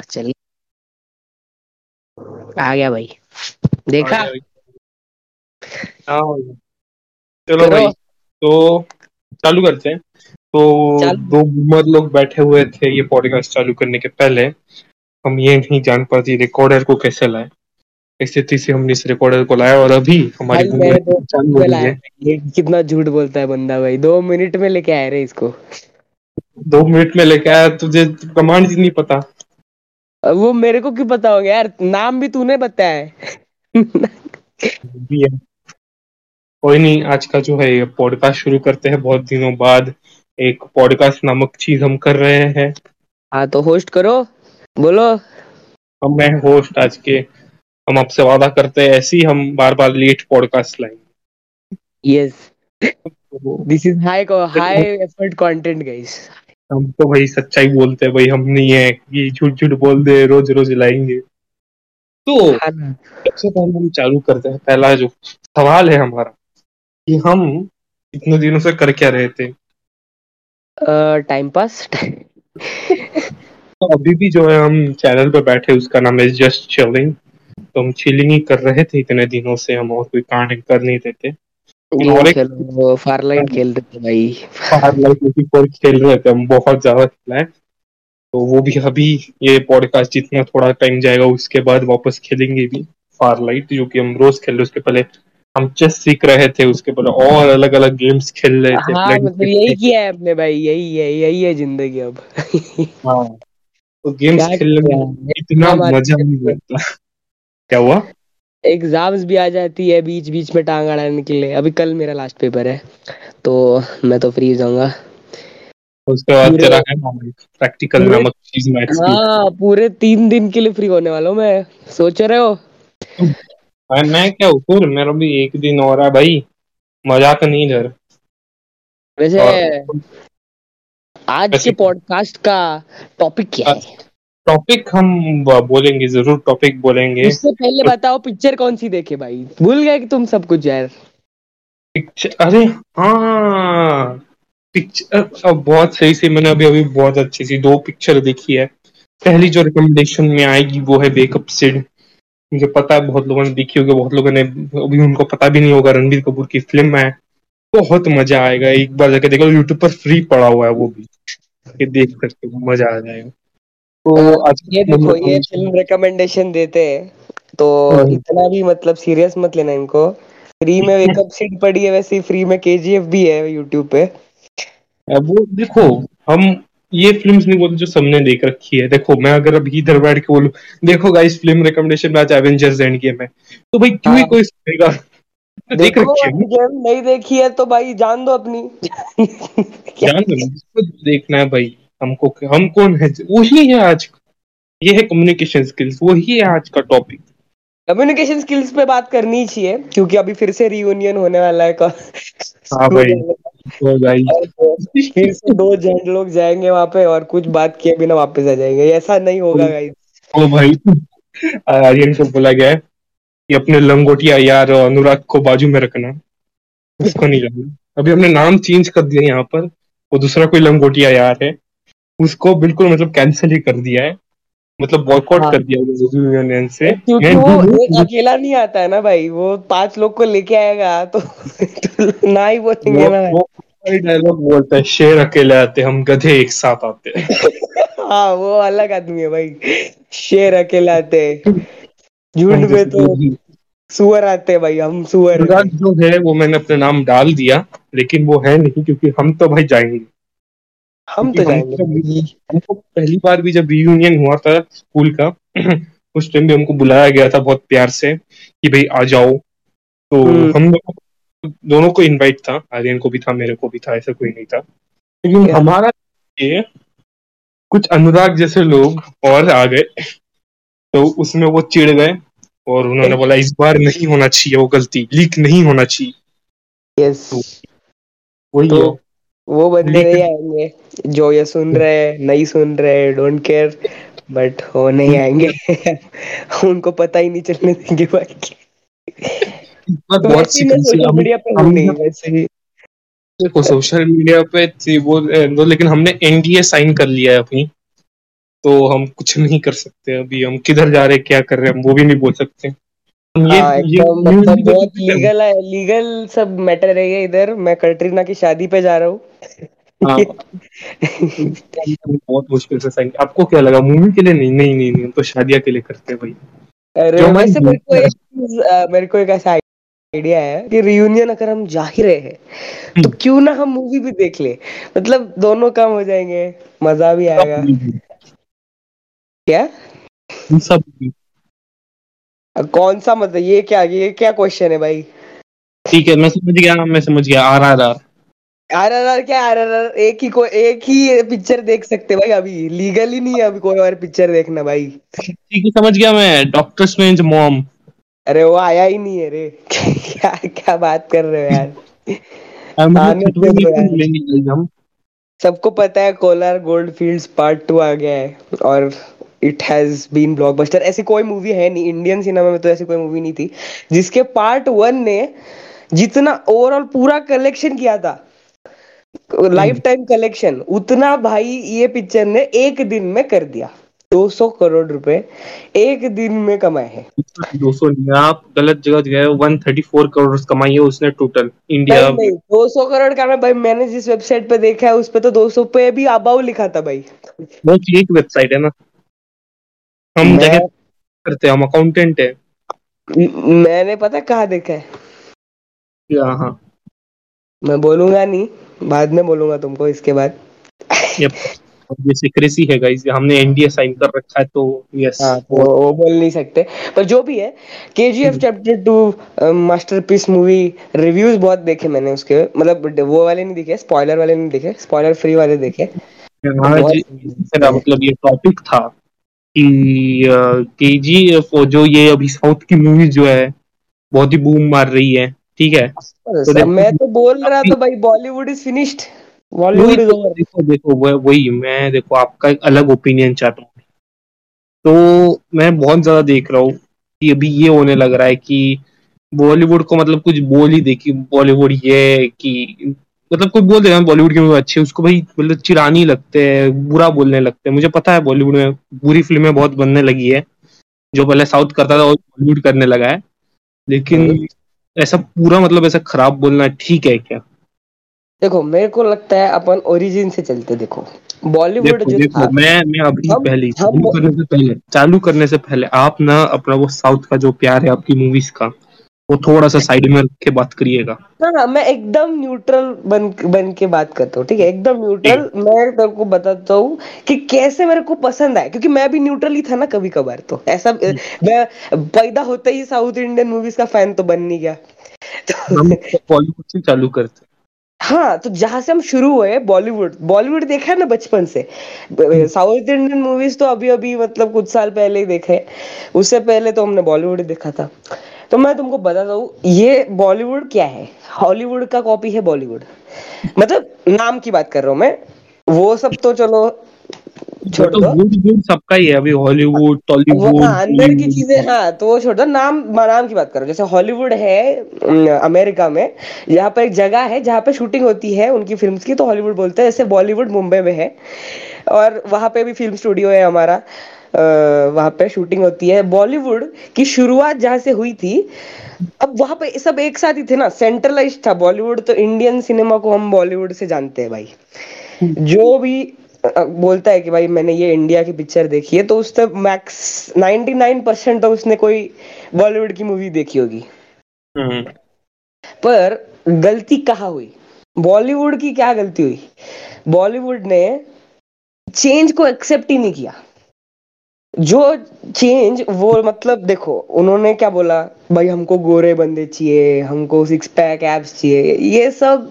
चल आ गया भाई। देखा? हाँ। चलो भाई तो चालू करते हैं। तो दो बूमर लोग बैठे हुए थे ये पॉडकास्ट चालू करने के पहले। हम ये नहीं जान पाते रिकॉर्डर को कैसे लाए। इस स्थिति से हमने इस रिकॉर्डर को लाया और अभी हमारी चालू हो है। है कितना झूठ बोलता है बंदा भाई। दो मिनट में लेके आए रे इसको। दो मिनट में लेके आया तुझे कमांड नहीं पता। वो मेरे को क्यों पता होगा यार नाम भी तूने बताया है। भी है कोई नहीं आज का जो है ये पॉडकास्ट शुरू करते हैं बहुत दिनों बाद। एक पॉडकास्ट नामक चीज़ हम कर रहे हैं। हाँ तो होस्ट करो। बोलो। हम मैं होस्ट आज के। हम आपसे वादा करते हैं ऐसे ही हम बार बार लेट पॉडकास्ट लाएँगे yes this is high high effort content guys हम तो भाई सच्चाई बोलते हैं भाई हम नहीं है कि झूठ झूठ बोल दे रोज रोज लाएँगे। तो सबसे पहले हम चालू करते हैं पहला जो सवाल है हमारा कि हम इतने दिनों से कर क्या रहे थे? टाइम पास तो अभी भी जो है हम चैनल पे बैठे उसका नाम है जस्ट चिलिंग तो हम चिलिंग ही कर रहे थे इतने दिनों से हम और कोई कांड कर नहीं देते। फारलाइट खेल रहे थे भाई खेल रहे थे हम बहुत ज़्यादा खेला है तो वो भी अभी ये पॉडकास्ट जितना थोड़ा टाइम जाएगा उसके बाद वापस खेलेंगे भी फार लाइट जो कि हम रोज खेल रहे उसके पहले हम चेस सीख रहे थे उसके पहले और अलग अलग गेम्स खेल रहे थे हाँ मतलब यही किया है अपने भाई यही है यही है ज़िंदगी अब हाँ तो गेम्स खेलने में इतना मज़ा नहीं लगता क्या हुआ एग्ज़ाम्स भी आ जाती है बीच बीच में टांग अड़ाने के लिए। अभी कल मेरा लास्ट पेपर है तो मैं तो फ्री जाऊँगा। उसके बाद तेरा है? प्रैक्टिकल पूरे- नामक चीज़ मैथ्स हाँ पूरे तीन दिन के लिए फ्री होने वाला हूँ मैं। सोच रहे हो? भाई मैं क्या हूँ मेरा भी एक दिन और है भाई। मज़ाक नहीं इधर। वैसे आज के पॉडकास्ट का टॉपिक क्या है? टॉपिक हम बोलेंगे ज़रूर टॉपिक बोलेंगे। उससे पहले बताओ पिक्चर कौन सी देखे भाई? भूल गए कि तुम सब कुछ यार? पिक्चर अरे हाँ पिक्चर अब बहुत सही से मैंने अभी अभी बहुत अच्छी सी दो पिक्चर देखी है। पहली जो रिकमेंडेशन में आएगी वो है बेकअप सिड मुझे पता है बहुत लोगों ने देखी होगी बहुत लोगों ने अभी उनको पता भी नहीं होगा रणबीर कपूर की फ़िल्म है। बहुत मज़ा आएगा एक बार जाके देखो यूट्यूब पर फ्री पड़ा हुआ है वो भी। देख सकते हो मज़ा आ जाएगा। तो आज ये देखो ये फ़िल्म रिकमेंडेशन देते हैं तो हम्म। इतना भी मतलब सीरियस मत लेना इनको। फ्री में वेकअप सीट पड़ी है वैसे फ्री में केजीएफ भी है यूट्यूब पे। वो देखो हम ये फिल्म्स नहीं बोलते जो सबने देख रखी है। देखो मैं अगर अभी इधर बैठ के बोलूँ देखो गाइस फ़िल्म रिकमेंडेशन में आज एवेंजर्स एंड गेम है। तो भाई क्यों ही। हाँ। कोई सुनेगा? देख रखी है। गेम नहीं देखी है तो भाई जान दो अपनी। जान दो देखना है भाई। हमको हम कौन है? वही है आज ये है कम्युनिकेशन स्किल्स वही है आज का टॉपिक कम्युनिकेशन स्किल्स पे बात करनी चाहिए क्योंकि अभी फिर से रियूनियन होने वाला है हाँ भाई। तो भाई। फिर से दो जेंट लोग जाएँगे वहाँ पे और कुछ बात किए बिना वापस आ जाएँगे। ऐसा नहीं होगा गाइस ओ भाई। आर्यन को बोला गया है कि अपने लंगोटिया यार अनुराग को बाजू में रखना। उसको नहीं जाना। अभी हमने नाम चेंज कर दिया यहाँ पर। वो दूसरा कोई लंगोटिया यार है। उसको बिल्कुल मतलब कैंसिल ही कर दिया है। मतलब बॉयकॉट हाँ। कर दिया यूनियन से। क्योंकि वो एक अकेला नहीं आता है ना भाई। वो पाँच लोग को लेके आएगा तो, तो ना ही बोलेंगे ना। वो डायलॉग बोलता है शेर अकेले आते हम गधे एक साथ आते। हाँ वो अलग आदमी है भाई। शेर अकेले आते। झुंड में तो सुअर आते हैं भाई हम सुअर जो है वो मैंने अपने नाम डाल दिया लेकिन वो है नहीं क्योंकि हम तो भाई जाएँगे। हम तो जाएँगे। हमको पहली बार भी जब रियूनियन हुआ था स्कूल का उस टाइम भी हमको बुलाया गया था बहुत प्यार से कि भाई आ जाओ। तो हम्म। हम दोनों को इनवाइट था आर्यन को भी था मेरे को भी था ऐसा कोई नहीं था। लेकिन हमारा ये कुछ अनुराग जैसे लोग और आ गए। तो उसमें वो चिढ़ गए और उन्होंने बोला इस बार नहीं होना चाहिए वो गलती लीक नहीं होना चाहिए। यस वही तो है। वो बंदे लेकिन- नहीं आएँगे जो ये सुन रहे हैं नहीं सुन रहे डोंट केयर बट वो नहीं आएँगे। उनको पता ही नहीं चलने देंगे पर तो ही हूँ ही। देखो सोशल मीडिया पे थी वो दो लेकिन हमने एनडीए साइन कर लिया है अपनी तो हम कुछ नहीं कर सकते अभी। हम किधर जा रहे हैं क्या कर रहे हैं वो भी नहीं बोल सकते। ये हाँ ये न्यूज़ मतलब बहुत लीगल है। लीगल सब मैटर है ये इधर। मैं कटरीना की शादी पे जा रहा हूँ हाँ। बहुत मुश्किल से साइन आपको क्या लगा मूवी के लिए नहीं नहीं नहीं नहीं तो शादियाँ के लिए करते हैं भाई। अरे वैसे मेरे को एक मेरे को एक ऐसा आइडिया है कि रियूनियन अगर हम जा ही रहे हैं तो हम्म। क्यों ना हम मूवी भी देख ले? मतलब दोनों काम हो जाएँगे मज़ा भी आएगा। क्या? सब कौन सा मतलब ये क्या ये क्या क्वेश्चन है भाई? ठीक है मैं समझ गया मैं समझ गया आर आर आर। आरआरआर क्या आरआरआर? एक ही को एक ही पिक्चर देख सकते भाई अभी। लीगल ही नहीं है अभी कोई और पिक्चर देखना भाई। ठीक है समझ गया मैं। डॉक्टर स्ट्रेंज मॉम अरे वो आया ही नहीं है रे। क्या क्या बात कर रहे हो यार? सबको पता है Kolar gold fields part two आ गया है और इट हैज़ बीन ब्लॉकबस्टर ऐसी कोई मूवी है नहीं। इंडियन सिनेमा में तो ऐसी कोई मूवी नहीं थी। जिसके पार्ट वन ने जितना ओवरऑल पूरा कलेक्शन किया था लाइफ टाइम कलेक्शन उतना भाई ये पिक्चर ने एक दिन में कर दिया। 200 करोड़ रुपए एक दिन में कमाए हैं। दो सौ आप गलत जगह गए वन थर्टी फोर करोड़ कमाई है उसने टोटल इंडिया नहीं नहीं 200 करोड़ का मैं भाई मैंने जिस वेबसाइट पे देखा है उस पे तो 200 पे भी अबाउ लिखा था भाई। वो एक वेबसाइट है ना। हम मैं जगह करते हैं हम अकाउंटेंट है। मैंने पता कहाँ देखा है? हाँ मैं बोलूँगा नहीं। बाद में बोलूँगा तुमको इसके बाद। ये सिक्रेसी है गाइस हमने एनडीए साइन कर रखा है तो यस हाँ तो वो बोल नहीं सकते। पर जो भी है K G F chapter two masterpiece movie reviews बहुत देखे मैंने उसके। मतलब वो वाले नहीं देखे स्पॉइलर वाले नहीं देखे स्पॉइलर फ्री वाले देखे। मेरा मतलब ये टॉपिक था कि केजीएफ जो ये अभी साउथ की मूवीज़ जो है बहुत ही बूम मार रही है। ठीक है। सब- देखो- मैं तो बोल रहा था भाई Bollywood is finished Bollywood is तो, ओवर देखो देखो वही मैं देखो आपका एक अलग ओपिनियन चाहता हूँ। तो मैं बहुत ज़्यादा देख रहा हूँ कि अभी ये होने लग रहा है कि बॉलीवुड को मतलब कुछ बोल ही दे कि बॉलीवुड ये कि मतलब कोई बोल देगा बॉलीवुड की मूवी अच्छी उसको भाई मतलब चिरानी लगते हैं बुरा बोलने लगते हैं। मुझे पता है बॉलीवुड में बुरी फ़िल्में बहुत बनने लगी है जो पहले साउथ करता था वो बॉलीवुड करने लगा है। लेकिन ऐसा पूरा मतलब ऐसा खराब बोलना ठीक है क्या? देखो मेरे को लगता है अपन ओरिजिन से चलते देखो। बॉलीवुड जो देखो था मैं मैं अभी हम- पहले हम- चालू करने से पहले चालू करने से पहले आप ना अपना वो साउथ का जो प्यार है आपकी मूवीज़ का वो थोड़ा सा साइड में रख के बात करिएगा। हाँ हाँ मैं एकदम न्यूट्रल बन बन के बात करता हूँ ठीक है? एकदम न्यूट्रल मैं तेरे को बताता हूँ कि कैसे मेरे को पसंद आया क्योंकि मैं भी न्यूट्रल ही था ना कभी कभार तो। ऐसा मैं पैदा होते ही साउथ इंडियन मूवीज़ का फ़ैन तो बन नहीं गया। हम बॉलीवुड से चालू करते। हाँ तो जहाँ से हम शुरू हुए बॉलीवुड बॉलीवुड देखा है ना बचपन से? साउथ इंडियन मूवीज़ तो अभी अभी मतलब कुछ साल पहले ही देखे उससे पहले तो हमने बॉलीवुड देखा था। तो मैं तुमको बताता हूँ ये बॉलीवुड क्या है? हॉलीवुड का कॉपी है बॉलीवुड। मतलब नाम की बात कर रहा हूँ मैं। वो सब तो चलो छोड़ तो दो। गुड सबका ही है अभी हॉलीवुड वो टॉलीवुड हाँ, अंदर की चीज़ें हाँ तो वो छोड़ दो। नाम नाम की बात करो जैसे हॉलीवुड है अमेरिका में यहाँ पर एक जगह है जहाँ पे शूटिंग होती है उनकी फिल्म्स की तो हॉलीवुड बोलते हैं। जैसे बॉलीवुड मुंबई में है और वहाँ पे भी फ़िल्म स्टूडियो है हमारा। वहाँ पे शूटिंग होती है। बॉलीवुड की शुरुआत जहाँ से हुई थी अब वहाँ पे सब एक साथ ही थे ना सेंट्रलाइज था बॉलीवुड तो इंडियन सिनेमा को हम बॉलीवुड से जानते हैं भाई। जो भी बोलता है कि भाई मैंने ये इंडिया की पिक्चर देखी है तो उससे मैक्स 99% परसेंट तो उसने कोई बॉलीवुड की मूवी देखी होगी। हम्म, पर गलती कहाँ हुई? बॉलीवुड की क्या गलती हुई? बॉलीवुड ने चेंज को एक्सेप्ट ही नहीं किया। जो चेंज वो मतलब देखो उन्होंने क्या बोला? भाई हमको गोरे बंदे चाहिए हमको सिक्स पैक एब्स चाहिए। ये सब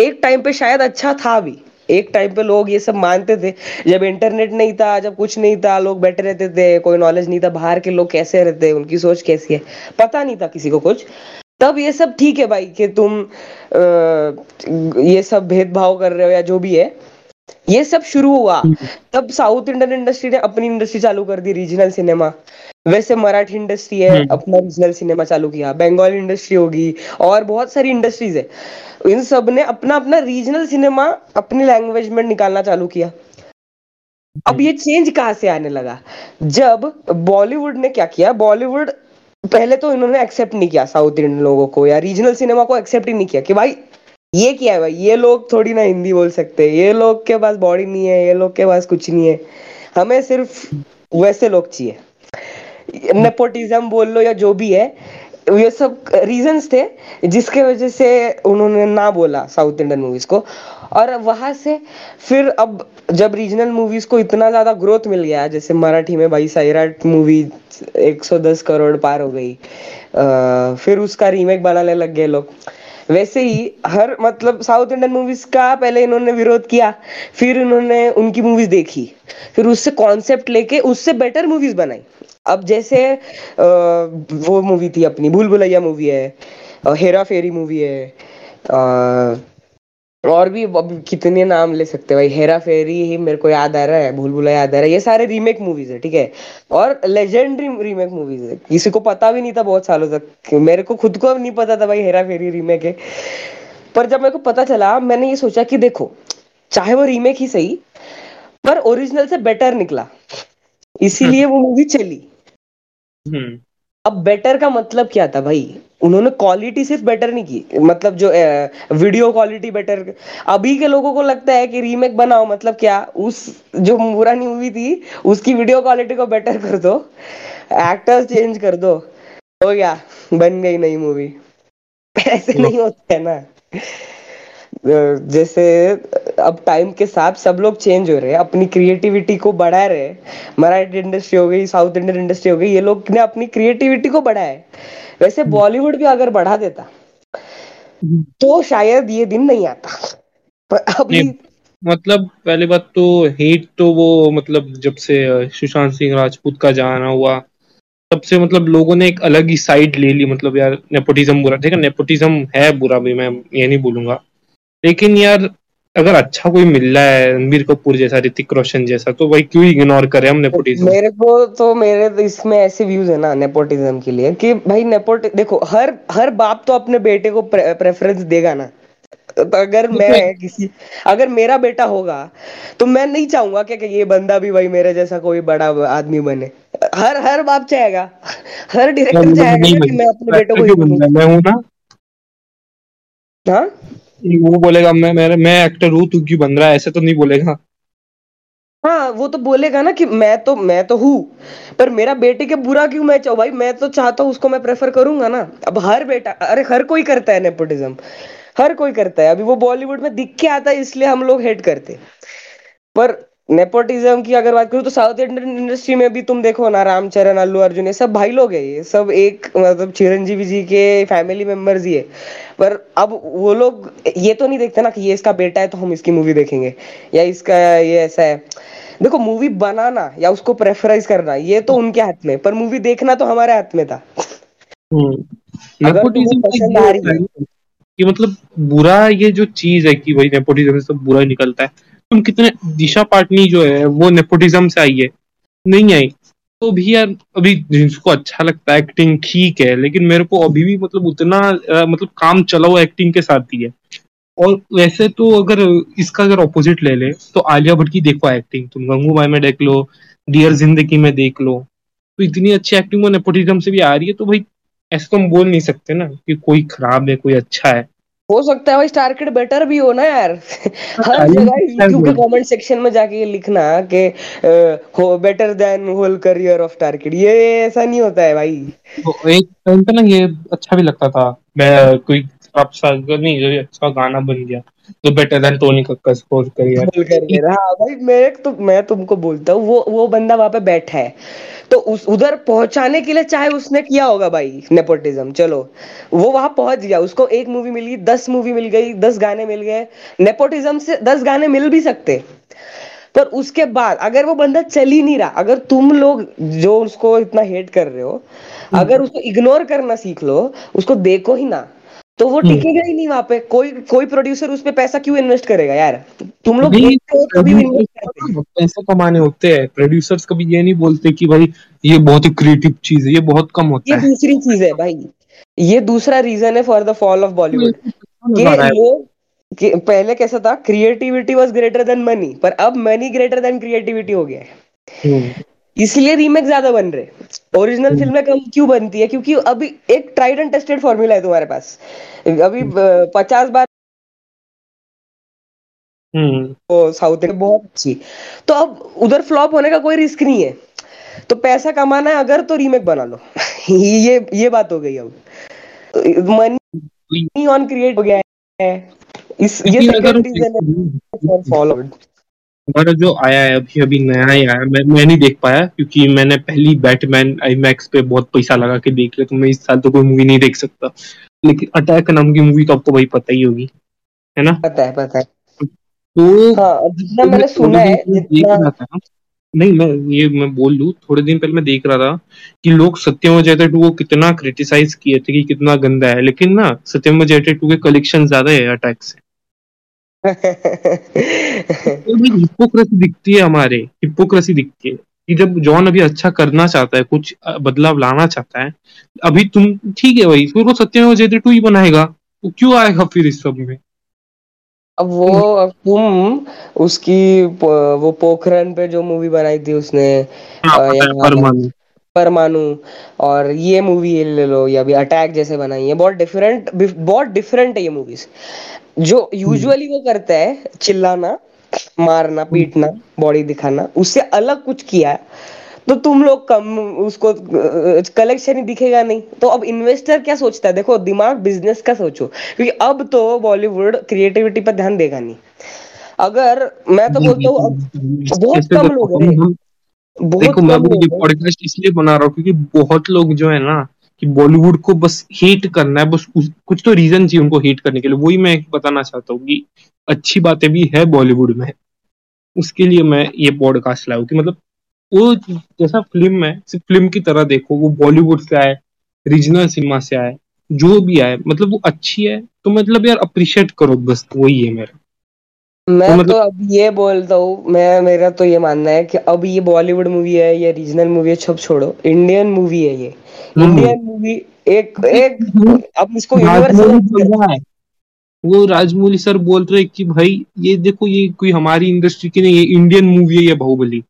एक टाइम पे शायद अच्छा था भी। एक टाइम पे लोग ये सब मानते थे। जब इंटरनेट नहीं था जब कुछ नहीं था लोग बैठे रहते थे कोई नॉलेज नहीं था बाहर के लोग कैसे रहते उनकी सोच कैसी है? पता नहीं था किसी को कुछ। तब ये सब ठीक है भाई कि तुम अ, ये सब भेदभाव कर रहे हो या जो भी है। ये सब शुरू हुआ। तब साउथ इंडियन इंडस्ट्री ने अपनी इंडस्ट्री चालू कर दी रीजनल सिनेमा वैसे मराठी इंडस्ट्री है हम्म। अपना रीजनल सिनेमा चालू किया। बंगाली इंडस्ट्री होगी और बहुत सारी इंडस्ट्रीज़ है। इन सबने अपना अपना रीजनल सिनेमा अपनी लैंग्वेज में निकालना चालू किया। अब ये चेंज कहाँ से आने लगा? जब बॉलीवुड ने क्या किया? बॉलीवुड पहले तो इन्होंने एक्सेप्ट नहीं किया साउथ इंडियन लोगों को या रीजनल सिनेमा को एक्सेप्ट ही नहीं किया कि भाई ये क्या है भाई ये लोग थोड़ी ना हिंदी बोल सकते ये लोग के पास बॉडी नहीं है ये लोग के पास कुछ नहीं है। हमें सिर्फ़ वैसे लोग चाहिए। नेपोटिज्म बोल लो या जो भी है ये सब रीजंस थे जिसके वजह से उन्होंने ना बोला साउथ इंडियन मूवीज़ को। और वहाँ से फिर अब जब रीजनल मूवीज़ को इतना ज़्यादा ग्रोथ मिल गया जैसे मराठी में भाई सैराट मूवी 110 करोड़ पार हो गई आ, फिर उसका रीमेक बनाने लग गए लोग। वैसे ही हर मतलब साउथ इंडियन मूवीज़ का पहले इन्होंने विरोध किया फिर इन्होंने उनकी मूवीज़ देखी फिर उससे कॉन्सेप्ट लेके उससे बेटर मूवीज़ बनाई। अब जैसे आ, वो मूवी थी अपनी भूल भुलैया मूवी है हेरा फेरी मूवी है आ, और भी अब कितने नाम ले सकते हैं भाई? हेरा फेरी ही मेरे को याद आ रहा है भूल भुला याद आ रहा है। ये सारे रीमेक मूवीज़ है ठीक है? और लेजेंडरी रीमेक मूवीज़ है। किसी को पता भी नहीं था बहुत सालों तक। मेरे को खुद को नहीं पता था भाई हेरा फेरी रीमेक है। पर जब मेरे को पता चला मैंने ये सोचा कि देखो चाहे वो रीमेक ही सही पर ओरिजिनल से बेटर निकला। इसीलिए वो मूवी चली। हम्म। अब बेटर का मतलब क्या था भाई? उन्होंने क्वालिटी सिर्फ़ बेटर नहीं की। मतलब जो वीडियो क्वालिटी बेटर अभी के लोगों को लगता है कि रीमेक बनाओ मतलब क्या? उस जो पुरानी मूवी थी उसकी वीडियो क्वालिटी को बेटर कर दो। एक्टर्स चेंज कर दो। हो गया। बन गई नई मूवी ऐसे नहीं होता है ना। जैसे अब टाइम के साथ सब लोग चेंज हो रहे हैं। अपनी क्रिएटिविटी को बढ़ा रहे मराठी इंडस्ट्री हो गई साउथ इंडियन इंडस्ट्री हो गई ये लोग ने अपनी क्रिएटिविटी को बढ़ाया है। वैसे बॉलीवुड हम्म। भी अगर बढ़ा देता हम्म। तो शायद ये दिन नहीं आता पर अभी मतलब पहली बात तो हेट तो वो मतलब जब से सुशांत सिंह राजपूत का जाना हुआ तब से मतलब लोगों ने एक अलग ही साइड ले ली मतलब यार नेपोटिज्म बुरा ठीक है नेपोटिज्म है बुरा भी मैं ये नहीं बोलूँगा लेकिन यार अगर अच्छा कोई मिल रहा है रणबीर कपूर जैसा ऋतिक रोशन जैसा तो भाई क्यों इग्नोर करें हम नेपोटिज्म मेरे को तो मेरे इसमें ऐसे व्यूज़ है ना नेपोटिज्म के लिए कि भाई नेपोट देखो हर हर बाप तो अपने बेटे को प्रे, प्रेफरेंस देगा ना। तो अगर मैं किसी अगर मेरा बेटा होगा तो मैं नहीं चाहूँगा कि, कि ये बंदा भी भाई मेरे जैसा कोई बड़ा आदमी बने। हर हर बाप चाहेगा। हर डायरेक्टर चाहेगा कि मैं अपने बेटे को मैं हूँ ना। हाँ? वो बोलेगा, मैं मैं मैं एक्टर हूँ, तू क्यों बन रहा है? ऐसे तो नहीं बोलेगा। हाँ वो तो बोलेगा ना कि मैं तो मैं तो हूँ, पर मेरा बेटे के बुरा क्यों मैं चाहूँ भाई, मैं तो चाहता हूँ उसको मैं प्रेफर करूँगा ना। अब हर बेटा, अरे हर कोई करता है नेपोटिज्म हर कोई करता है। अभी वो बॉलीवुड में दिख के आता है, इसलिए हम लोग हेट करते। पर नेपोटिज्म की अगर बात करूँ तो साउथ इंडियन इंडस्ट्री में भी तुम देखो ना रामचरण अल्लू अर्जुन ये सब भाई लोग है ये सब एक मतलब चिरंजीवी जी के फैमिली मेंबर्स ही है। पर अब वो लोग ये तो नहीं देखते ना कि ये इसका बेटा है तो हम इसकी मूवी देखेंगे या इसका ये ऐसा है। देखो मूवी बनाना या उसको प्रेफराइज करना ये तो उनके हाथ में पर मूवी देखना तो हमारे हाथ में था। हम्म। कि मतलब बुरा ये जो चीज़ है कि भाई नेपोटिज्म से सब बुरा निकलता है तुम कितने दिशा पाटनी जो है वो नेपोटिज्म से आई है। नहीं आई। तो भी यार अभी जिसको अच्छा लगता है एक्टिंग ठीक है लेकिन मेरे को अभी भी मतलब उतना आ, मतलब काम चला हुआ एक्टिंग के साथ ही है। और वैसे तो अगर इसका अगर ऑपोजिट ले ले तो आलिया भट्ट की देखो एक्टिंग तुम गंगूबाई में देख लो डियर ज़िंदगी में देख लो। तो इतनी अच्छी एक्टिंग वो नेपोटिज्म से भी आ रही है तो भाई ऐसे तो हम बोल नहीं सकते ना कि कोई खराब है कोई अच्छा है। हो सकता है भाई स्टार किड बेटर भी हो ना यार। हर जगह यूट्यूब के कमेंट सेक्शन में जाके ये लिखना के हो better than whole career of star kid ये ऐसा नहीं होता है भाई। एक टाइम पे ना ये अच्छा भी लगता था। मैं कोई नहीं जो अच्छा गाना बन गया तो better than Tony Kakkar score career हाँ। भाई मैं तो मैं तुमको बोलता हूँ वो वो बंदा वहाँ पे बैठा है। तो उस उधर पहुँचाने के लिए चाहे उसने किया होगा भाई नेपोटिज्म चलो। वो वहाँ पहुँच गया उसको एक मूवी मिल गई दस मूवी मिल गई दस गाने मिल गए। नेपोटिज्म से दस गाने मिल भी सकते। पर उसके बाद अगर वो बंदा चल ही नहीं रहा अगर तुम लोग जो उसको इतना हेट कर रहे हो अगर उसको इग्नोर करना सीख लो उसको देखो ही ना। तो वो हम्म। टिकेगा ही नहीं वहाँ पे। कोई कोई प्रोड्यूसर उस पे पैसा क्यों इन्वेस्ट करेगा यार? तुम लोग पैसे कमाने होते हैं। प्रोड्यूसर्स कभी ये नहीं बोलते कि भाई ये बहुत ही क्रिएटिव चीज़ है ये बहुत कम होता है। ये दूसरी चीज़ है भाई। ये दूसरा रीजन है for the fall of Bollywood ये लोग कि पहले कैसा था creativity was greater than money पर अब मनी ग्रेटर देन क्रिएटिविटी हो गया है। हम्म, इसलिए रीमेक ज़्यादा बन रहे। ओरिजिनल हम्म। फ़िल्में कम क्यों बनती है? क्योंकि अभी एक ट्राइड एंड टेस्टेड फॉर्मूला है तुम्हारे पास। अभी पचास बार हम्म। वो साउथ इंडियन बहुत अच्छी। तो अब उधर फ्लॉप होने का कोई रिस्क नहीं है। तो पैसा कमाना है अगर तो रीमेक बना लो। ये ये बात हो गई अब। मनी ऑन क्रिएट हो गया है। इस ये सेकंड रीजन है फॉलोड हमारा जो आया है अभी अभी नया ही आया मैं मैं नहीं देख पाया क्योंकि मैंने पहली बैटमैन आई मैक्स पे बहुत पैसा लगा के देख लिया तो मैं इस साल तो कोई मूवी नहीं देख सकता। लेकिन अटैक नाम की मूवी तो आपको भाई पता ही होगी है ना? पता है पता है। तो हाँ जितना तो मैंने सुना है जितना नहीं मैं ये मैं बोल लू थोड़े दिन पहले मैं देख रहा था कि लोग सत्यम जयते टू को कितना क्रिटिसाइज किए थे कि कितना गंदा है लेकिन ना सत्यम जयते टू के कलेक्शन ज़्यादा है अटैक से। तो हिपोक्रेसी दिखती है हमारे हिपोक्रेसी दिखती है कि जब जॉन अभी अच्छा करना चाहता है कुछ बदलाव लाना चाहता है अभी तुम ठीक है भाई फिर वो सत्यम जयते टू ही बनाएगा वो क्यों आएगा फिर इस सब में? अब वो अब तुम उसकी वो पोखरन पे जो मूवी बनाई थी उसने हाँ पता है यहाँ परमाणु और ये मूवी ले लो या अभी अटैक जैसे बनाई है बहुत डिफरेंट बहुत डिफरेंट है ये मूवीज़ जो यूजुअली वो करता है चिल्लाना मारना पीटना बॉडी दिखाना उससे अलग कुछ किया है तो तुम लोग कम उसको कलेक्शन ही दिखेगा नहीं. तो अब इन्वेस्टर क्या सोचता है? देखो दिमाग बिज़नेस का सोचो क्योंकि अब तो बॉलीवुड क्रिएटिविटी पर ध्यान देगा नहीं. अगर मैं तो बोलता हूँ बहुत कम लोग हैं। देखो मैं अभी ये पॉडकास्ट इसलिए बना रहा हूँ क्योंकि बहुत लोग जो है ना कि बॉलीवुड को बस हेट करना है बस उस, कुछ तो रीजन चाहिए उनको हेट करने के लिए। वही मैं बताना चाहता हूँ कि अच्छी बातें भी है बॉलीवुड में। उसके लिए मैं ये पॉडकास्ट लाऊ कि मतलब वो जैसा फ़िल्म है सिर्फ़ फ़िल्म की तरह देखो वो बॉलीवुड से आए रीजनल सिनेमा से आए जो भी आए मतलब वो अच्छी है तो मतलब यार अप्रिशिएट करो बस वही है मेरा। मैं तो तो मतलब- अब ये बोलता हूँ मैं मेरा तो ये मानना है कि अब ये बॉलीवुड मूवी है या रीजनल मूवी है छुप छोड़ो। इंडियन मूवी है ये। हम्म। इंडियन मूवी एक एक अब इसको यूनिवर्सल वो राजमौली सर बोल रहे कि भाई ये देखो ये कोई हमारी इंडस्ट्री की नहीं ये इंडियन मूवी है ये बाहुबली।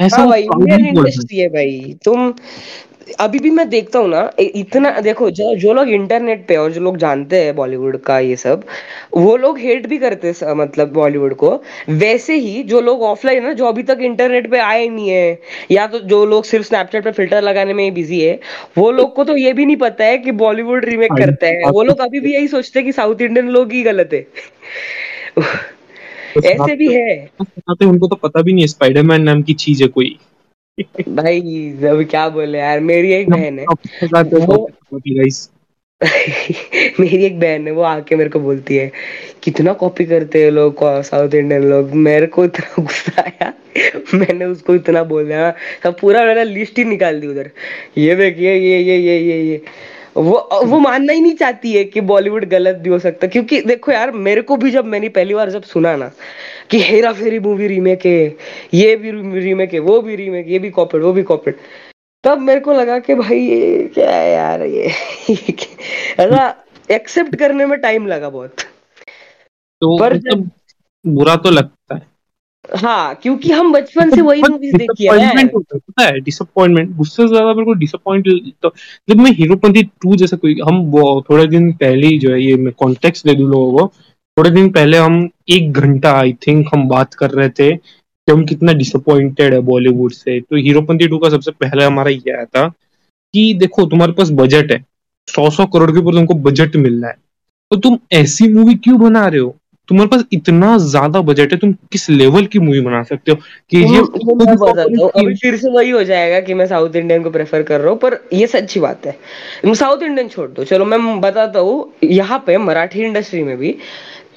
ऐसा हाँ भाई इंडियन हैं। इंडस्ट्री है भाई। तुम अभी भी मैं देखता हूँ ना इतना देखो जो जो लोग इंटरनेट पे और जो लोग जानते हैं बॉलीवुड का ये सब वो लोग हेट भी करते हैं मतलब बॉलीवुड को। वैसे ही जो लोग ऑफलाइन है जो अभी तक इंटरनेट पे आए नहीं है या तो जो लोग सिर्फ़ स्नैपचैट पे फ़िल्टर लगाने में ही बिज़ी है वो लोग को तो ये भी नहीं पता है कि बॉलीवुड रीमेक हाँ, करता है। वो तो लोग अभी भी यही सोचते हैं कि साउथ इंडियन लोग ही गलत है। ऐसे भी है। उनको तो पता भी नहीं है स्पाइडरमैन नाम की चीज़ है कोई। भाई अब क्या बोले यार मेरी एक बहन है। वो मेरी एक बहन है वो आके मेरे को बोलती है कितना कॉपी करते हैं लोग साउथ इंडियन लोग? मेरे को इतना गुस्सा आया। मैंने उसको इतना बोल दिया सब पूरा मेरा लिस्ट ही निकाल दी उधर। ये देखिए ये ये ये ये ये। वो वो मानना ही नहीं चाहती है कि बॉलीवुड गलत भी हो सकता क्योंकि देखो यार मेरे को भी जब मैंने पहली बार जब सुना ना कि हेरा फेरी मूवी रीमेक है ये भी रीमेक है वो भी रीमेक ये भी कॉपीड वो भी कॉपीड तब मेरे को लगा कि भाई ये क्या है यार ये? ऐसा एक्सेप्ट करने में टाइम लगा बहुत। तो पर मतलब बुरा तो लगता है। हाँ क्योंकि हम बचपन से वही मूवीज़ देखी है। है पता है डिसअपॉइंटमेंट गुस्से से ज़्यादा मेरे को डिसअपॉइंट तो जब मैं हीरोपंती टू जैसा कोई हम वो थोड़े दिन पहले ही जो है ये मैं कॉन्टेक्स्ट दे दूँ लोगों को। थोड़े दिन पहले हम एक घंटा आई थिंक हम बात कर रहे थे कि हम कितना डिसअपॉइंटेड है बॉलीवुड से। तो हीरोपंती टू का सबसे पहले हमारा ये आया था कि देखो तुम्हारे पास बजट है। सौ सौ करोड़ के ऊपर तुमको बजट मिल रहा है। तो तुम ऐसी मूवी क्यों बना रहे हो? तुम्हारे पास इतना ज़्यादा बजट है तुम किस लेवल की मूवी बना सकते हो? कि ये अभी फिर से वही हो जाएगा कि मैं साउथ इंडियन को प्रेफर कर रहा हूँ पर ये सच्ची बात है। साउथ इंडियन छोड़ दो। चलो मैं बताता हूँ यहाँ पे मराठी इंडस्ट्री में भी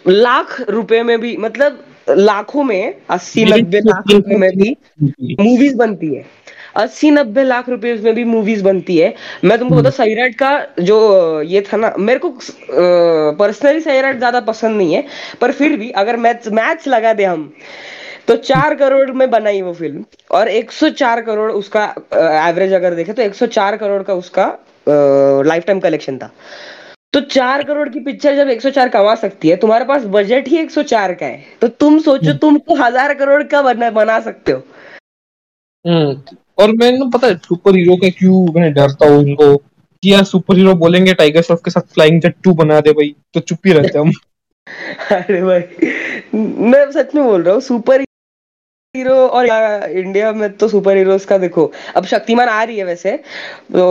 लाख रुपए में भी मतलब लाखों में अस्सी नब्बे लाख रुपए में भी मूवीज़ बनती है। अस्सी नब्बे लाख रुपए में भी मूवीज़ बनती है। मैं तुमको बता सैराट का जो ये था ना मेरे को पर्सनली सैराट ज़्यादा पसंद नहीं है पर फिर भी अगर मैच मैच लगा दे हम तो चार करोड़ में बनाई वो फ़िल्म और 104 करोड़ उसका एवरेज अगर देखे तो 104 करोड़ का उसका लाइफ टाइम कलेक्शन था। तो चार करोड़ की पिक्चर जब 104 कमा सकती है तुम्हारे पास बजट ही 104 का है तो तुम सोचो हम्म। तुम हज़ार करोड़ का बना, बना सकते हो। हम्म। और मैंने पता है सुपर हीरो का क्यों मैं डरता हूँ इनको कि यार सुपर हीरो बोलेंगे टाइगर श्रॉफ के साथ फ्लाइंग जेट टू बना दे भाई तो चुप ही रहते हम। अरे भाई, मैं सच में बोल रहा हूँ सुपर हीरो और इंडिया में तो सुपर हीरोज का देखो अब शक्तिमान आ रही है वैसे तो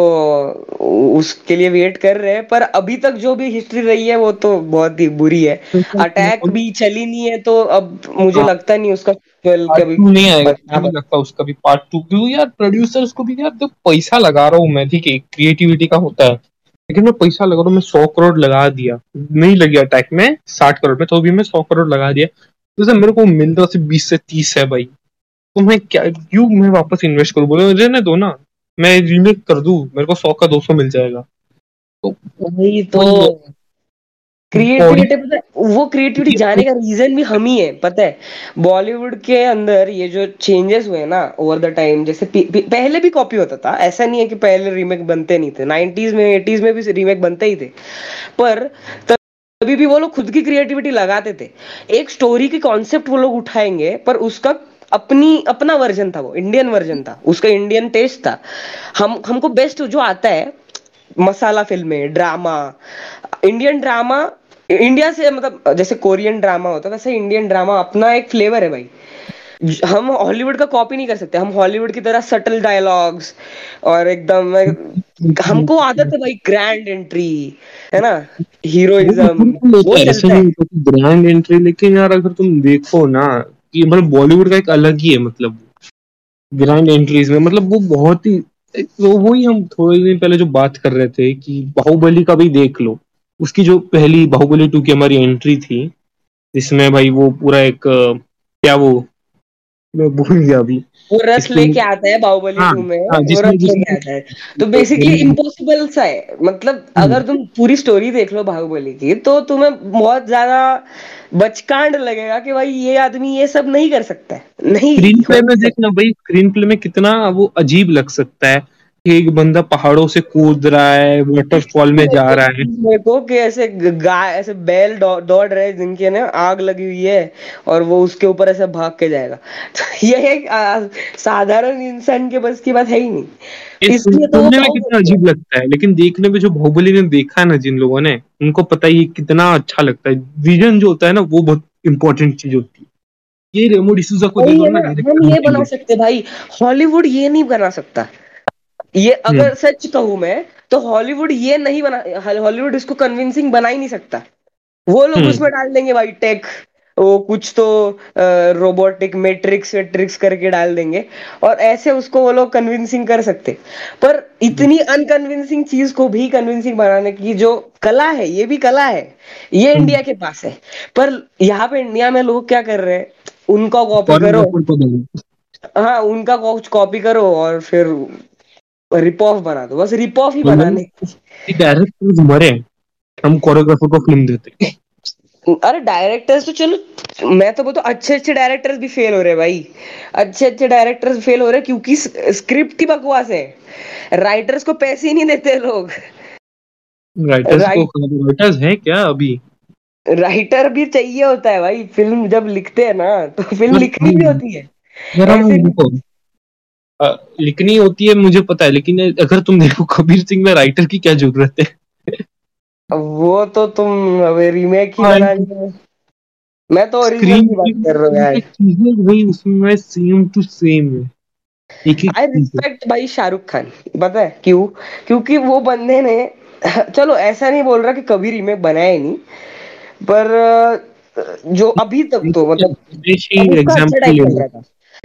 उसके लिए वेट कर रहे हैं पर अभी तक जो भी हिस्ट्री रही है वो तो बहुत ही बुरी है। अटैक भी चली नहीं है तो अब मुझे हाँ। लगता नहीं उसका कभी नहीं आएगा मुझे लगता उसका भी पार्ट टू क्योंकि यार प्रोड्यूसर्स को भी यार तो पैसा लगा रहा हूँ मैं ठीक है क्रिएटिविटी का होता है लेकिन मैं पैसा लगा रहा हूँ मैं सौ करोड़ लगा दिया नहीं लगी अटैक में साठ करोड़ में तो भी मैं सौ करोड़ लगा दिया। जैसे मेरे को मिलता सिर्फ़ बीस से तीस है भाई। तो मैं क्या क्यों मैं वापस इन्वेस्ट करूँ? बोले रहने दो ना। मैं रीमेक कर दूँ। मेरे को सौ का दो सौ मिल जाएगा। तो वही तो क्रिएटिविटी पता है वो क्रिएटिविटी जाने का रीजन भी हम ही है पता है। बॉलीवुड के अंदर ये जो चेंजेस हुए ना ओवर द टाइम जैसे पि- पि- पहले भी कॉपी होता था। ऐसा नहीं है कि पहले रीमेक बनते नहीं थे। 90s में 80s में भी रीमेक बनते ही थे। पर तभी भी वो लोग खुद की क्रिएटिविटी लगाते थे। एक स्टोरी की कॉन्सेप्ट वो लोग उठाएँगे, पर उसका अपनी, अपना वर्जन था वो इंडियन वर्जन था। उसका इंडियन टेस्ट था। हम, हमको बेस्ट जो आता है, मसाला फ़िल्में ड्रामा इंडियन ड्रामा इंडिया से मतलब जैसे कोरियन ड्रामा होता है, वैसे इंडियन ड्रामा अपना एक फ्लेवर है भाई। हम हॉलीवुड का कॉपी नहीं कर सकते हम हॉलीवुड की तरह सटल डायलॉग्स और एकदम हमको आदत है भाई ग्रैंड एंट्री है ना? हीरोइज्म ग्रैंड एंट्री लेकिन यार अगर तुम देखो ना कि मतलब बॉलीवुड का एक अलग ही है मतलब ग्रैंड एंट्रीज में मतलब वो बहुत ही वो वही हम थोड़े दिन पहले जो बात कर रहे थे कि बाहुबली का भी देख लो। उसकी जो पहली बाहुबली टू की हमारी एंट्री थी जिसमें भाई वो पूरा एक क्या वो मैं भूल गया अभी। वो रस लेके आता है बाहुबली हाँ, में हाँ, वो रस लेके आता है। तो बेसिकली इम्पोसिबल सा है। मतलब अगर तुम पूरी स्टोरी देख लो बाहुबली की तो तुम्हें बहुत ज़्यादा बचकांड लगेगा कि भाई ये आदमी ये सब नहीं कर सकता है। नहीं स्क्रीन प्ले में देखना भाई स्क्रीन प्ले में कितना वो अजीब लग सकता है। एक बंदा पहाड़ों से कूद रहा है वाटरफॉल में जा रहा है। देखो कि ऐसे गाय ऐसे बैल दौड़ रहे हैं जिनके ना आग लगी हुई है और वो उसके ऊपर ऐसे भाग के जाएगा। तो ये एक साधारण इंसान के बस की बात है ही नहीं। इसलिए तो में कितना अजीब लगता है लेकिन देखने में जो बाहुबली ने देखा है ना जिन लोगों ने उनको पता है कितना अच्छा लगता है। विजन जो होता है ना वो बहुत इंपॉर्टेंट चीज़ होती है। ये रेमो डिसूजा को हम ये बना। सकते भाई। हॉलीवुड ये नहीं बना सकता। ये अगर सच कहूँ मैं तो हॉलीवुड ये नहीं बना हॉलीवुड इसको कन्विंसिंग बना ही नहीं सकता। वो लोग हम्म। उसमें डाल देंगे भाई टेक वो कुछ तो रोबोटिक मैट्रिक्स वेट्रिक्स करके डाल देंगे और ऐसे उसको वो लोग कन्विंसिंग कर सकते। पर इतनी अनकन्विंसिंग चीज़ को भी कन्विंसिंग बनाने की जो कला है ये भी कला है ये हम्म। इंडिया के पास है। पर यहाँ पे इंडिया में लोग क्या कर रहे हैं? उनका कॉपी करो। देखो। हाँ उनका कुछ कॉपी करो और फिर रिप ऑफ़ बना दो बस रिप ऑफ़ ही मतलब- बनाने ये डायरेक्टर्स मरे हम कोरियोग्राफर को फ़िल्म देते अरे डायरेक्टर्स तो चलो मैं तो बोलता हूँ अच्छे अच्छे डायरेक्टर्स भी फेल हो रहे हैं भाई। अच्छे अच्छे डायरेक्टर्स फेल हो रहे क्योंकि स्क्रिप्ट ही बकवास है। राइटर्स को पैसे ही नहीं देते लोग। Writers Right. को राइटर्स हैं क्या अभी? राइटर भी चाहिए होता है भाई फ़िल्म जब लिखते हैं ना तो फ़िल्म लिखनी भी होती है यार हम ऐसे- देखो अ, लिखनी होती है मुझे पता है लेकिन अगर तुम देखो कबीर सिंह में राइटर की क्या ज़रूरत है? वो तो तुम रीमेक ही हाँ, बनानी मैं तो ओरिजिनल की बात कर रहा हूँ यार। चीज़ें भाई उसमें सेम टू सेम है। आई रिस्पेक्ट भाई शाहरुख खान पता है क्यों? क्योंकि वो बंदे ने चलो ऐसा नहीं बोल रहा कि कभी रीमेक बनाया नहीं पर जो अभी तक तो मतलब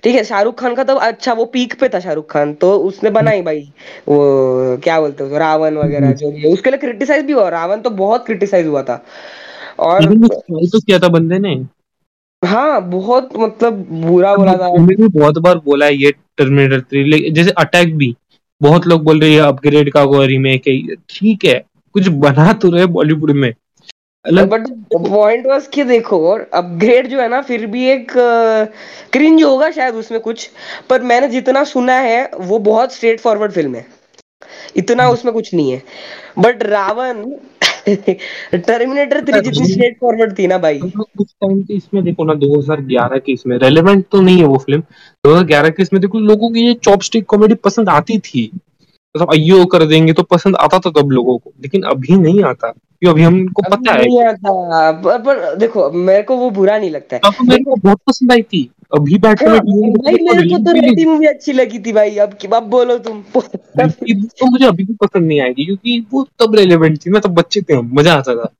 ठीक है शाहरुख खान का तो अच्छा वो पीक पे था शाहरुख खान तो उसने बनाई भाई वो क्या बोलते हैं रावण वगैरह जो भी उसके लिए क्रिटिसाइज भी हुआ रावण तो बहुत क्रिटिसाइज हुआ था। और तो किया था बंदे ने। हाँ बहुत मतलब बुरा बोला था। मैंने बहुत बार बोला है ये टर्मिनेटर थ्री जैसे अटैक भी बहुत लोग बोल रहे हैं अपग्रेड का वो रीमेक है ठीक है कुछ बना तो रहे बॉलीवुड में। बट पॉइंट वाज कि देखो अपग्रेड जो है ना फिर भी एक क्रिंज होगा शायद उसमें कुछ। पर मैंने जितना सुना है वो बहुत स्ट्रेट फॉरवर्ड फ़िल्म है। इतना उसमें कुछ नहीं है। बट रावण टर्मिनेटर थ्री जितनी स्ट्रेट फॉरवर्ड थी ना भाई। उस टाइम के इसमें देखो ना 2011 के इसमें रेलेवेंट तो नहीं है वो फ़िल्म 2011 के इसमें देखो लोगों की ये चॉपस्टिक कॉमेडी पसंद आती थी। मतलब अयो कर देंगे तो पसंद आता था तब लोगों को लेकिन अभी नहीं आता क्यों अभी हमको अभी पता है। नहीं आता पर, पर देखो मेरे को वो बुरा नहीं लगता है। तो मेरे को बहुत पसंद आई थी अभी बैठ के हाँ, भाई मेरे को तो रेडी मूवी अच्छी लगी थी भाई अब अब बोलो तुम तो मुझे अभी भी पसंद नहीं आएगी क्योंकि वो तब रेलेवेंट थी ना तब बच्चे थे हम मज़ा आता था।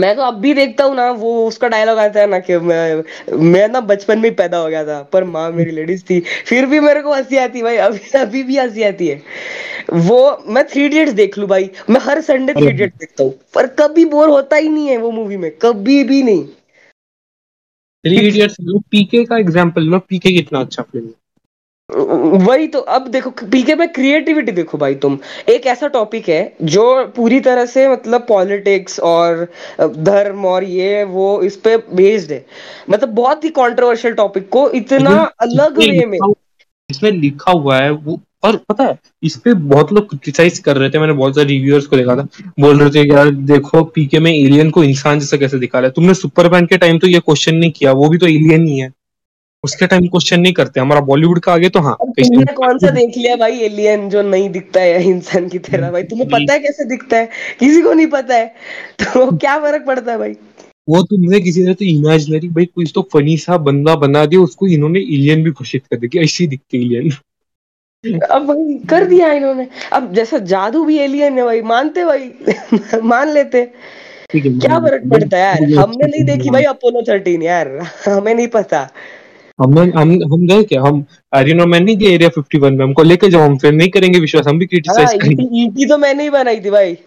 मैं तो अब भी देखता हूँ ना, वो उसका डायलॉग आता है ना कि मैं मैं ना बचपन में पैदा हो गया था, पर माँ मेरी लेडीज़ थी। फिर भी मेरे को हँसी आती भाई, अभी अभी भी हँसी आती है। वो, मैं थ्री इडियट्स देख लू भाई, मैं हर संडे थ्री इडियट्स देखता हूँ, पर कभी बोर होता ही नहीं है वो मूवी में, कभी भी नहीं। थ्री इडियट्स पीके का एग्जांपल लो पीके कितना अच्छा फ़िल्म है। वही तो अब देखो पीके में क्रिएटिविटी देखो भाई तुम। एक ऐसा टॉपिक है जो पूरी तरह से मतलब पॉलिटिक्स और धर्म और ये वो इस पे बेस्ड है। मतलब बहुत ही कंट्रोवर्शियल टॉपिक को इतना अलग वे में इसमें लिखा हुआ है वो और पता है इस पे बहुत लोग क्रिटिसाइज कर रहे थे मैंने बहुत सारे रिव्यूअर्स को देखा था। बोल रहे थे यार देखो पीके में एलियन को इंसान जैसा कैसे दिखा रहा है? तुमने सुपरमैन के टाइम तो ये क्वेश्चन नहीं किया वो भी तो एलियन ही है। उसके टाइम क्वेश्चन नहीं करते हमारा बॉलीवुड का आगे तो हाँ तुमने कौन सा देख लिया भाई एलियन जो नहीं दिखता है इंसान की तरह भाई? तुम्हें पता है कैसे दिखता है? किसी को नहीं पता है। तो क्या फ़र्क पड़ता है भाई? वो तुमने किसी ने तो इमेजिनरी भाई कुछ तो फनी सा बंदा बना दिया उसको इन्होंने एलियन भी घोषित कर दिया कि ऐसी दिखती एलियन अब भाई कर दिया इन्होंने। अब जैसा जादू भी एलियन है भाई मानते भाई? मान लेते। क्या फ़र्क पड़ता है यार? हमने नहीं देखी भाई अपोलो थर्टीन यार। हमें नहीं पता। हम हम हम गए क्या? हम आर्यनो मैन नहीं गए एरिया 51 में। हमको लेके जाओ हम फिर नहीं करेंगे विश्वास हम भी हाँ क्रिटिसाइज करेंगे ईटी ईटी तो मैंने ही बनाई थी भाई।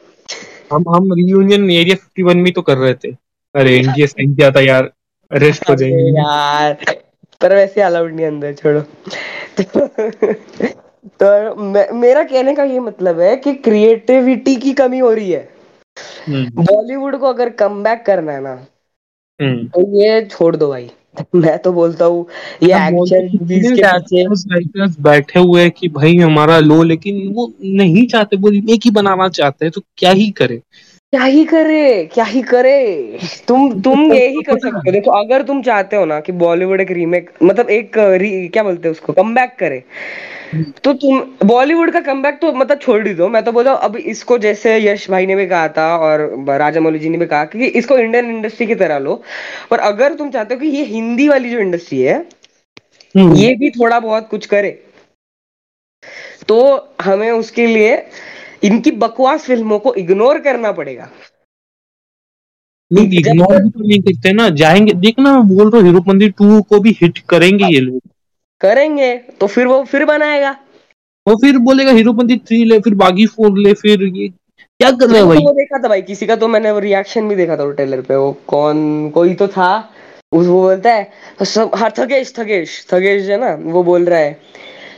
हम हम रियूनियन एरिया 51 में तो कर रहे थे। अरे साइन किया था यार। अरेस्ट हो जाएँगे। यार पर वैसे अलाउड नहीं अंदर छोड़ो। तो, मे, मेरा कहने का ये मतलब है कि क्रिएटिविटी की कमी हो रही है। हम्म, बॉलीवुड को अगर कम करना है ना हम्म। तो ये छोड़ दो भाई। मैं तो बोलता हूँ ये एक्शन मूवीज़ के पीछे बैठे हुए हैं कि भाई हमारा लो लेकिन वो नहीं चाहते वो रीमेक ही बनाना चाहते हैं तो क्या ही करे? क्या ही करे? क्या ही करे? तुम तुम ये ही कर सकते हो। देखो अगर तुम चाहते हो ना कि बॉलीवुड एक रीमेक मतलब एक री, क्या बोलते हैं उसको? कम करे। तो तुम बॉलीवुड का कम तो मतलब छोड़ ही दो। मैं तो बोला अब इसको जैसे यश भाई ने भी कहा था और राजा मौली जी ने भी कहा कि इसको इंडियन इंडस्ट्री की तरह लो। पर अगर तुम चाहते हो कि ये हिंदी वाली जो इंडस्ट्री है हम्म। ये भी थोड़ा बहुत कुछ करे। तो हमें उसके लिए इनकी बकवास फ़िल्मों को इग्नोर करना पड़ेगा। लोग इग्नोर भी तो नहीं करते ना जाएँगे देखना मैं बोल रहा हूँ हीरोपंती टू को भी हिट करेंगे ये लोग। करेंगे तो फिर वो फिर बनाएगा। और फिर बोलेगा हीरोपंती थ्री ले फिर बागी फोर ले फिर ये क्या कर रहे हैं भाई? वो देखा था भाई किसी का तो मैंने रिएक्शन भी देखा था वो ट्रेलर पे वो कौन कोई तो था उस वो बोलता है सब हाँ थगेश थगेश थगेश है ना वो बोल रहा है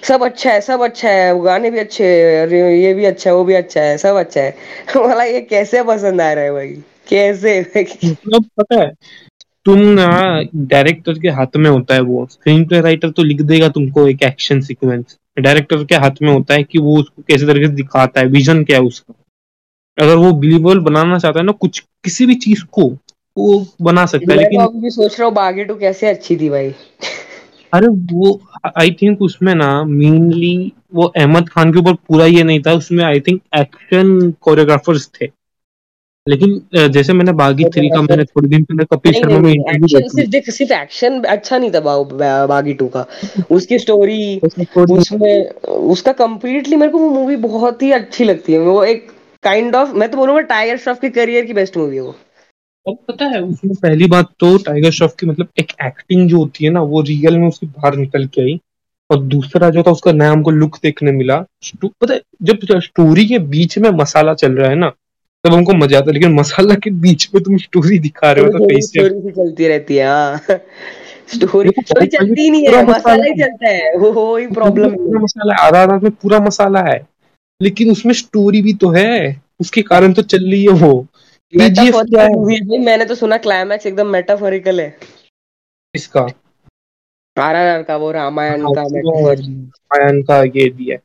सब अच्छा है सब अच्छा है वो गाने भी अच्छे हैं ये भी अच्छा है वो भी अच्छा है सब अच्छा है। बोला ये कैसे पसंद आ रहा है भाई? कैसे मतलब पता है तुम ना डायरेक्टर के हाथ में होता है वो स्क्रीन प्ले राइटर तो लिख देगा तुमको एक एक्शन सीक्वेंस डायरेक्टर के हाथ में होता है कि वो उसको कैसे तरीके से दिखाता है विजन क्या है उसका। अगर वो बिलीवेबल बनाना चाहता है ना कुछ किसी भी चीज़ को वो बना सकता है लेकिन तो भी सोच रहा हूँ बागी टू कैसे अच्छी थी भाई। अरे वो आई थिंक उसमें ना मेनली वो अहमद खान के ऊपर पूरा ये नहीं था उसमें आई थिंक एक्शन कोरियोग्राफर्स थे। लेकिन जैसे मैंने बागी थ्री का मैंने थोड़े दिन पहले कपिल शर्मा में इंटरव्यू देख सिर्फ़ एक्शन अच्छा नहीं था बा- बागी टू का। उसकी स्टोरी उसमें उसका कंप्लीटली मेरे को वो मूवी बहुत ही अच्छी लगती है। वो एक काइंड ऑफ़ मैं तो बोलूँगा टाइगर श्रॉफ के करियर की बेस्ट मूवी है वो। और पता है उसमें पहली बात तो टाइगर श्रॉफ की मतलब एक एक्टिंग जो होती है ना वो रियल में उसकी बाहर निकल के आई। और दूसरा जो था उसका नया हमको लुक देखने मिला। पता है जब स्टोरी के बीच में मसाला चल रहा है ना तब हमको मज़ा आता है। लेकिन मसाला के बीच में तुम स्टोरी दिखा रहे हो तो कैसे? स्टोरी चलती रहती है हाँ। स्टोरी स्टोरी चलती नहीं है मसाला ही चलता है। वो वो ही प्रॉब्लम है। मसाला है आधा आधा में पूरा मसाला है। लेकिन उसमें स्टोरी भी तो है। उसके कारण तो चल रही है वो। है? है मैंने तो सुना क्लाइमैक्स एकदम मेटाफोरिकल है। इसका आरआरआर का वो रामायण हाँ, का रामायण का ये दिया है।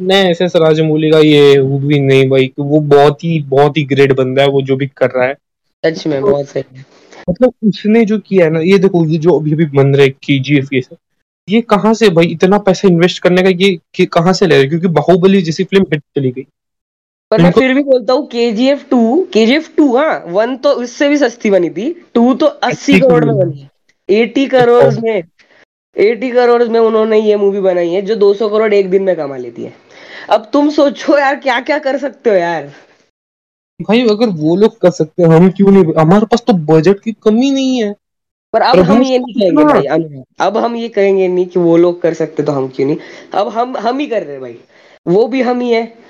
नहीं एस एस का ये वो भी नहीं भाई कि वो बहुत ही बहुत ही ग्रेट बंदा है वो जो भी कर रहा है। सच में बहुत सही मतलब उसने जो किया है ना ये देखो ये जो अभी अभी बन रहे के जी एफ़ ये सब ये कहाँ से भाई इतना पैसा इन्वेस्ट करने का ये कहाँ से ले रहे क्योंकि बाहुबली जैसी फ़िल्म हिट चली गई। पर मैं फिर भी बोलता हूँ के G F two K G F two हाँ वन तो इससे भी सस्ती बनी थी टू तो अस्सी करोड़ में बनी एटी करोड़ में एटी करोड़ में उन्होंने ये मूवी बनाई है जो 200 करोड़ एक दिन में कमा लेती है। अब तुम सोचो यार क्या क्या कर सकते हो यार? भाई अगर वो लोग कर सकते हैं हम क्यों नहीं हमारे पास तो बजट की कमी नहीं है। पर अब हम ये नहीं कहेंगे भाई अब हम ये कहेंगे नहीं कि वो लोग कर सकते तो हम क्यों नहीं। अब हम हम ही कर रहे हैं भाई वो भी हम ही है।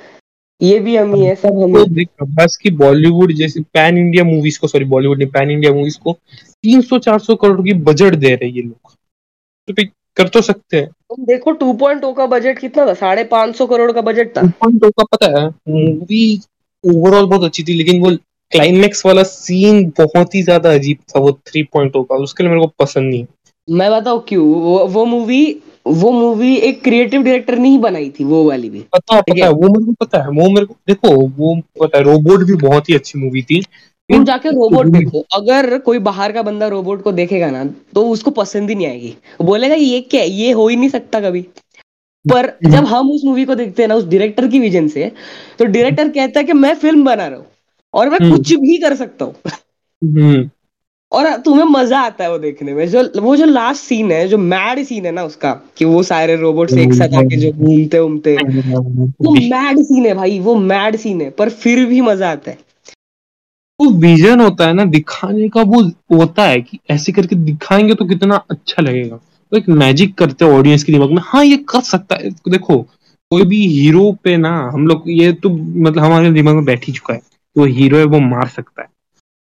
ये भी हम ही है सब हम तो बस की बॉलीवुड जैसे पैन इंडिया मूवीज़ को सॉरी बॉलीवुड नहीं पैन इंडिया मूवीज़ को 300-400 करोड़ की बजट दे रहे ये लोग। तो कर तो सकते हैं। तुम देखो 2.0 का बजट कितना था? साढ़े पाँच सौ करोड़ का बजट था। 2.0 का पता है मूवी ओवरऑल बहुत अच्छी थी लेकिन वो क्लाइमेक्स वाला सीन बहुत ही ज़्यादा अजीब था वो 3.0 का उसके लिए मेरे को पसंद नहीं मैं बताऊ क्यों? वो वो मूवी वो मूवी एक क्रिएटिव डायरेक्टर ने ही बनाई थी वो वाली भी। पता पता है? वो मेरे को पता है वो मेरे को देखो वो पता है रोबोट भी बहुत ही अच्छी मूवी थी। तुम जाके रोबोट देखो अगर कोई बाहर का बंदा रोबोट को देखेगा ना तो उसको पसंद ही नहीं आएगी। बोलेगा ये क्या ये हो ही नहीं सकता कभी। पर जब हम उस मूवी को देखते हैं ना उस डायरेक्टर की विजन से तो डायरेक्टर कहता है कि मैं फ़िल्म बना रहा हूँ और मैं हम्म। कुछ भी कर सकता हूँ। हम्म। और तुम्हें मज़ा आता है वो देखने में। जो, वो जो लास्ट सीन है, जो मैड सीन है ना उसका, कि वो सारे रोबोट एक साथ आके जो घूमते उमते वो मैड सीन है भाई, वो मैड सीन है, पर फिर भी मज़ा आता है। वो विजन होता है ना, दिखाने का वो होता है कि ऐसे करके दिखाएँगे तो कितना अच्छा लगेगा। तो एक मैजिक करते हैं ऑडियंस के दिमाग में हाँ ये कर सकता है। देखो, कोई भी हीरो पे ना, हम लोग, ये तो मतलब हमारे दिमाग में बैठ ही चुका है वो हीरो है, वो मार सकता है।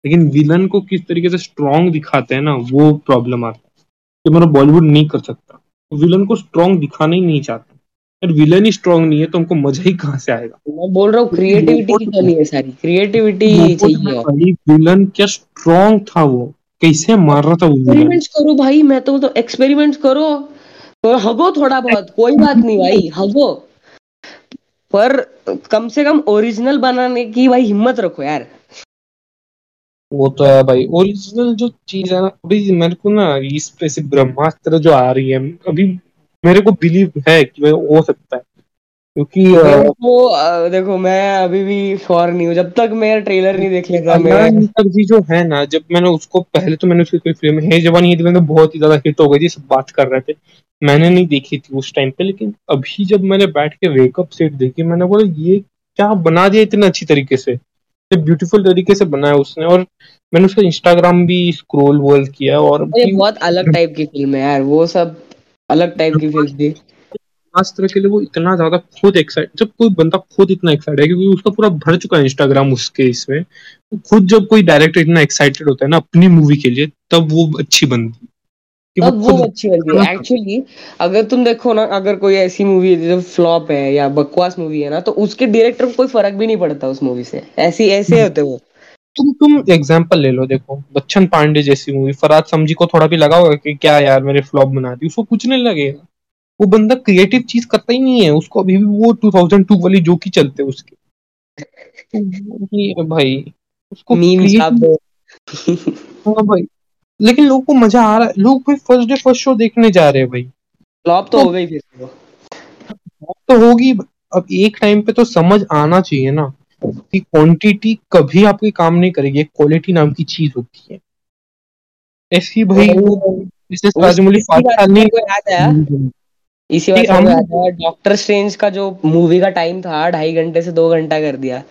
लेकिन विलन को किस तरीके से स्ट्रॉन्ग दिखाते हैं ना वो प्रॉब्लम आता है। तो मेरा बॉलीवुड नहीं कर सकता। विलन को स्ट्रॉन्ग दिखाना ही नहीं चाहता। अगर विलन ही स्ट्रॉन्ग नहीं है तो हमको मज़ा ही कहाँ से आएगा? मैं बोल रहा हूँ क्रिएटिविटी की कमी है सारी। क्रिएटिविटी चाहिए विलन क्या स्ट्रॉन्ग था वो? कैसे मार रहा था वो एक्सपेरिमेंट्स करो भाई मैं तो तो एक्सपेरिमेंट्स करो। तो हगो थोड़ा बहुत कोई बात नहीं भाई हगो पर कम से कम ओरिजिनल बनाने की भाई हिम्मत रखो यार। वो तो है भाई। ओरिजिनल जो चीज़ है ना अभी मेरे को ना इस पे से ब्रह्मास्त्र जो आ रही है अभी मेरे को बिलीव है कि हो सकता है। क्योंकि वो देखो मैं अभी भी श्योर नहीं हूँ। जब तक मैं ट्रेलर नहीं देख लेता मैं तक जी जो है ना जब मैंने उसको पहले तो मैंने उसकी कोई फ़िल्म है जवानी ये तो बहुत ही ज़्यादा हिट हो गई थी सब बात कर रहे थे। मैंने नहीं देखी थी उस टाइम पे लेकिन अभी जब मैंने बैठ के वेकअप सेट देखी मैंने बोला ये क्या बना दिया इतने अच्छी तरीके से? ब्यूटीफुल तरीके से बनाया उसने और मैंने उसका इंस्टाग्राम भी स्क्रोल वोल किया और बहुत अलग टाइप की फ़िल्म है यार वो सब अलग टाइप की फ़िल्म थी। तरह के लिए वो इतना ज़्यादा खुद एक्साइट जब कोई बंदा खुद इतना एक्साइट है क्योंकि उसका पूरा भर चुका है इंस्टाग्राम उसके इसमें खुद जब कोई डायरेक्टर इतना एक्साइटेड होता है ना अपनी मूवी के लिए तब वो अच्छी बनती तब वो, वो अच्छी बनती है। एक्चुअली अगर तुम देखो ना अगर कोई ऐसी मूवी है जो फ्लॉप है या बकवास मूवी है ना तो उसके डायरेक्टर को कोई फ़र्क भी नहीं पड़ता उस मूवी से। ऐसी ऐसे होते वो। तुम तुम एग्जांपल ले लो देखो बच्चन पांडे जैसी मूवी फराद समझी को थोड़ा भी लगा होगा कि क्या यार मेरे फ्लॉप बना दी। उसको कुछ नहीं लगेगा। वो बंदा क्रिएटिव चीज़ करता ही नहीं है। उसको अभी भी वो 2002 वाली जो की चलते उसके। भाई। उसको हाँ भाई। लेकिन लोगों को मज़ा आ रहा है। लोग भाई फ़र्स्ट डे फ़र्स्ट शो देखने जा रहे हैं भाई। फ्लॉप तो, तो हो गई फिर तो। होगी अब एक टाइम पे तो समझ आना चाहिए ना कि क्वांटिटी कभी आपके काम नहीं करेगी। एक क्वालिटी नाम की चीज़ होती है। ऐसी भाई राजमौली इसी बात डॉक्टर स्ट्रेंज का जो मूवी का टाइम था ढाई घंटे से दो घंटा कर दिया।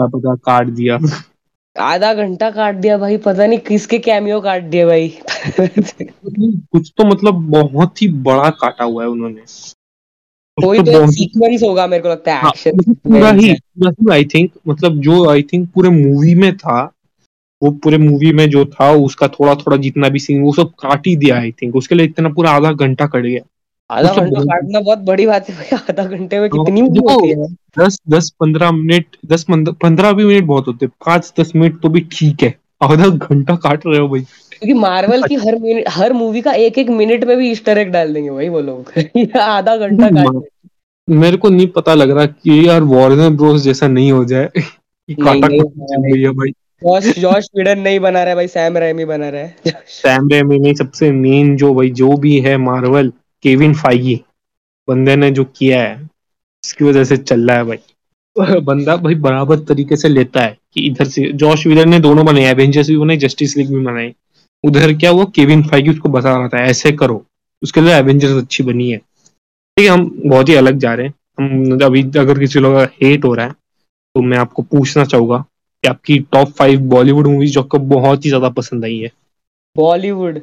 काट दिया। आधा घंटा काट दिया भाई पता नहीं किसके कैमियो काट दिया भाई। कुछ तो मतलब बहुत ही बड़ा काटा हुआ है उन्होंने। कोई तो, तो सीक्वेंस होगा मेरे को लगता है एक्शन हाँ, पूरा ही आई थिंक मतलब जो आई थिंक पूरे मूवी में था वो पूरे मूवी में जो था उसका थोड़ा थोड़ा जितना भी सीन वो सब काट ही दिया आई थिंक उसके लिए इतना पूरा आधा घंटा कट गया। आधा घंटा काटना बहुत बड़ी बात है भाई आधा घंटे में कितनी मूवी होती है। दस दस पंद्रह मिनट दस पंद्रह भी मिनट बहुत होते पाँच दस मिनट तो भी ठीक है। आधा घंटा काट रहे हो भाई। क्योंकि मार्वल की हर मिनट हर मूवी का एक एक मिनट में भी ईस्टर एग डाल देंगे भाई वो लोग। आधा घंटा काट मेरे को नहीं पता लग रहा कि यार वार्नर ब्रोस जैसा नहीं हो जाए। जॉश जॉश विडन नहीं बना रहा है भाई सैम रैमी बना रहा है। सैम रेमी नहीं सबसे मेन जो भाई जो भी है मार्वल केविन फाइगी बंदे ने जो किया है, इसकी वजह से चल रहा है भाई। बंदा भाई बराबर तरीके से लेता है कि इधर से जॉश वीडर ने दोनों बनाए एवेंजर्स भी बनाए जस्टिस लीग भी बनाई उधर क्या वो केविन फाइगी उसको बता रहा था, ऐसे करो, उसके लिए एवेंजर्स अच्छी बनी है। ठीक है, हम बहुत ही अलग जा रहे हैं। हम अभी अगर किसी लोग हेट हो रहा है तो मैं आपको पूछना चाहूँगा कि आपकी टॉप फाइव बॉलीवुड मूवीज़ जो आपको बहुत ही ज़्यादा पसंद आई है। Bollywood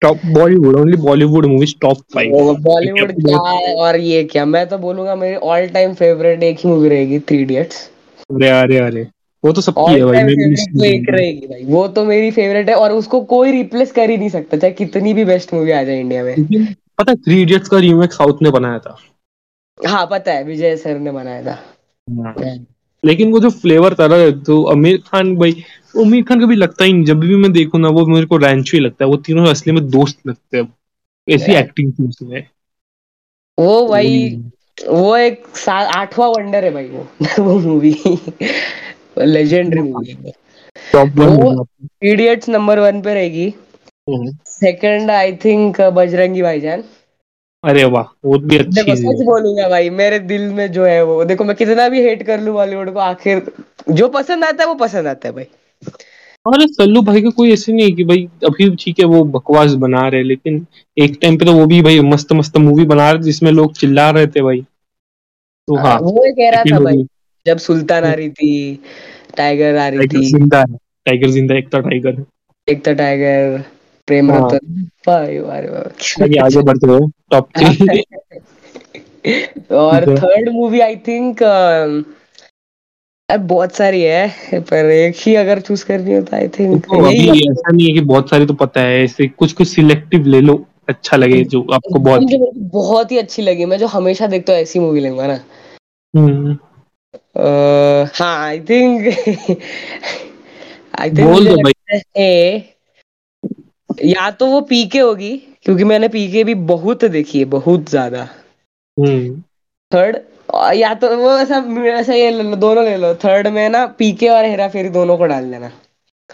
top Bollywood only Bollywood movies top five Bollywood क्या और ये क्या? मैं तो बोलूँगा मेरी ऑल टाइम फेवरेट एक ही मूवी रहेगी थ्री इडियट्स अरे अरे अरे। वो तो सबकी है भाई टाइम मैं भी तो एक रहेगी भाई। वो तो मेरी फेवरेट है और उसको कोई रिप्लेस कर ही नहीं सकता चाहे कितनी भी बेस्ट मूवी आ जाए इंडिया में। पता है थ्री इडियट्स का रीमेक साउथ ने बनाया था। हाँ पता है विजय सर ने बनाया था। लेकिन वो जो फ्लेवर था ना तो आमिर खान भाई आमिर खान कभी लगता ही नहीं। जब भी मैं देखूँ ना वो मेरे को रैंचो ही लगता है। वो तीनों असली में दोस्त लगते हैं। ऐसी एक्टिंग थी उसमें। वो भाई वो एक आठवां वंडर है भाई वो। वो मूवी लेजेंडरी मूवी टॉप वो- इडियट्स नंबर वन पे रहेगी। सेकंड आई थिंक बजरंगी भाईजान। अरे वाह वो भी अच्छी देखो सच है बोलूँगा भाई मेरे दिल में जो है वो। देखो मैं कितना भी हेट कर लूँ बॉलीवुड को आखिर जो पसंद आता है वो पसंद आता है भाई। अरे सल्लू भाई का कोई ऐसे नहीं है कि भाई अभी ठीक है वो बकवास बना रहे लेकिन एक टाइम पे तो वो भी भाई मस्त मस्त मूवी बना रहे जिसमें लोग चिल्ला रहे थे भाई। तो हाँ वो ही कह रहा था भाई जब सुल्तान आ रही थी टाइगर आ रही थी। ज़िंदा है टाइगर ज़िंदा एक था टाइगर एक था टाइगर प्रेम हाँ। रतन। भाई अरे आगे आगे बढ़ते हुए टॉप थ्री और थर्ड मूवी आई थिंक बहुत सारी है पर एक ही अगर चूज़ करनी हो तो आई थिंक तो अभी ऐसा नहीं है कि बहुत सारी तो पता है ऐसे कुछ कुछ सिलेक्टिव ले लो अच्छा लगे जो आपको बहुत जो बहुत ही अच्छी लगी मैं जो हमेशा देखता हूँ ऐसी मूवी लूँगा ना। हम्म, हाँ आई थिंक आई थिंक बोल दो भाई। या तो वो पीके होगी क्योंकि मैंने पीके भी बहुत देखी है बहुत ज़्यादा। हम्म, थर्ड या तो वो ऐसा ऐसा ये ले लो दोनों ले लो। थर्ड में ना पीके और हेरा फेरी दोनों को डाल देना।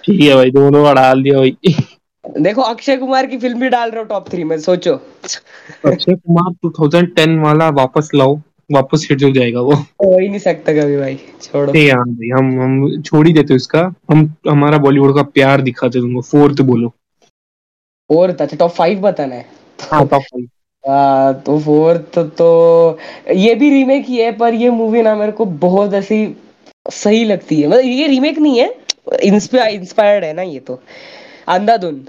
ठीक है भाई दोनों का डाल दिया भाई। देखो अक्षय कुमार की फ़िल्म भी डाल रहे हो टॉप थ्री में सोचो। अक्षय कुमार 2010 वाला वापस लाओ वापस हिट हो जाएगा वो। हो ही नहीं सकता कभी भाई छोड़ो। नहीं यार भाई हम हम छोड़ ही देते उसका हम हमारा बॉलीवुड का प्यार दिखाते तुमको फोर्थ बोलो। और अच्छा टॉप फाइव बताना है। हाँ टॉप फाइव आ, तो फोर्थ तो ये भी रीमेक ही है पर ये मूवी ना मेरे को बहुत ऐसी सही लगती है। मतलब ये रीमेक नहीं है इंस्पायर्ड है ना ये तो। अंधाधुन।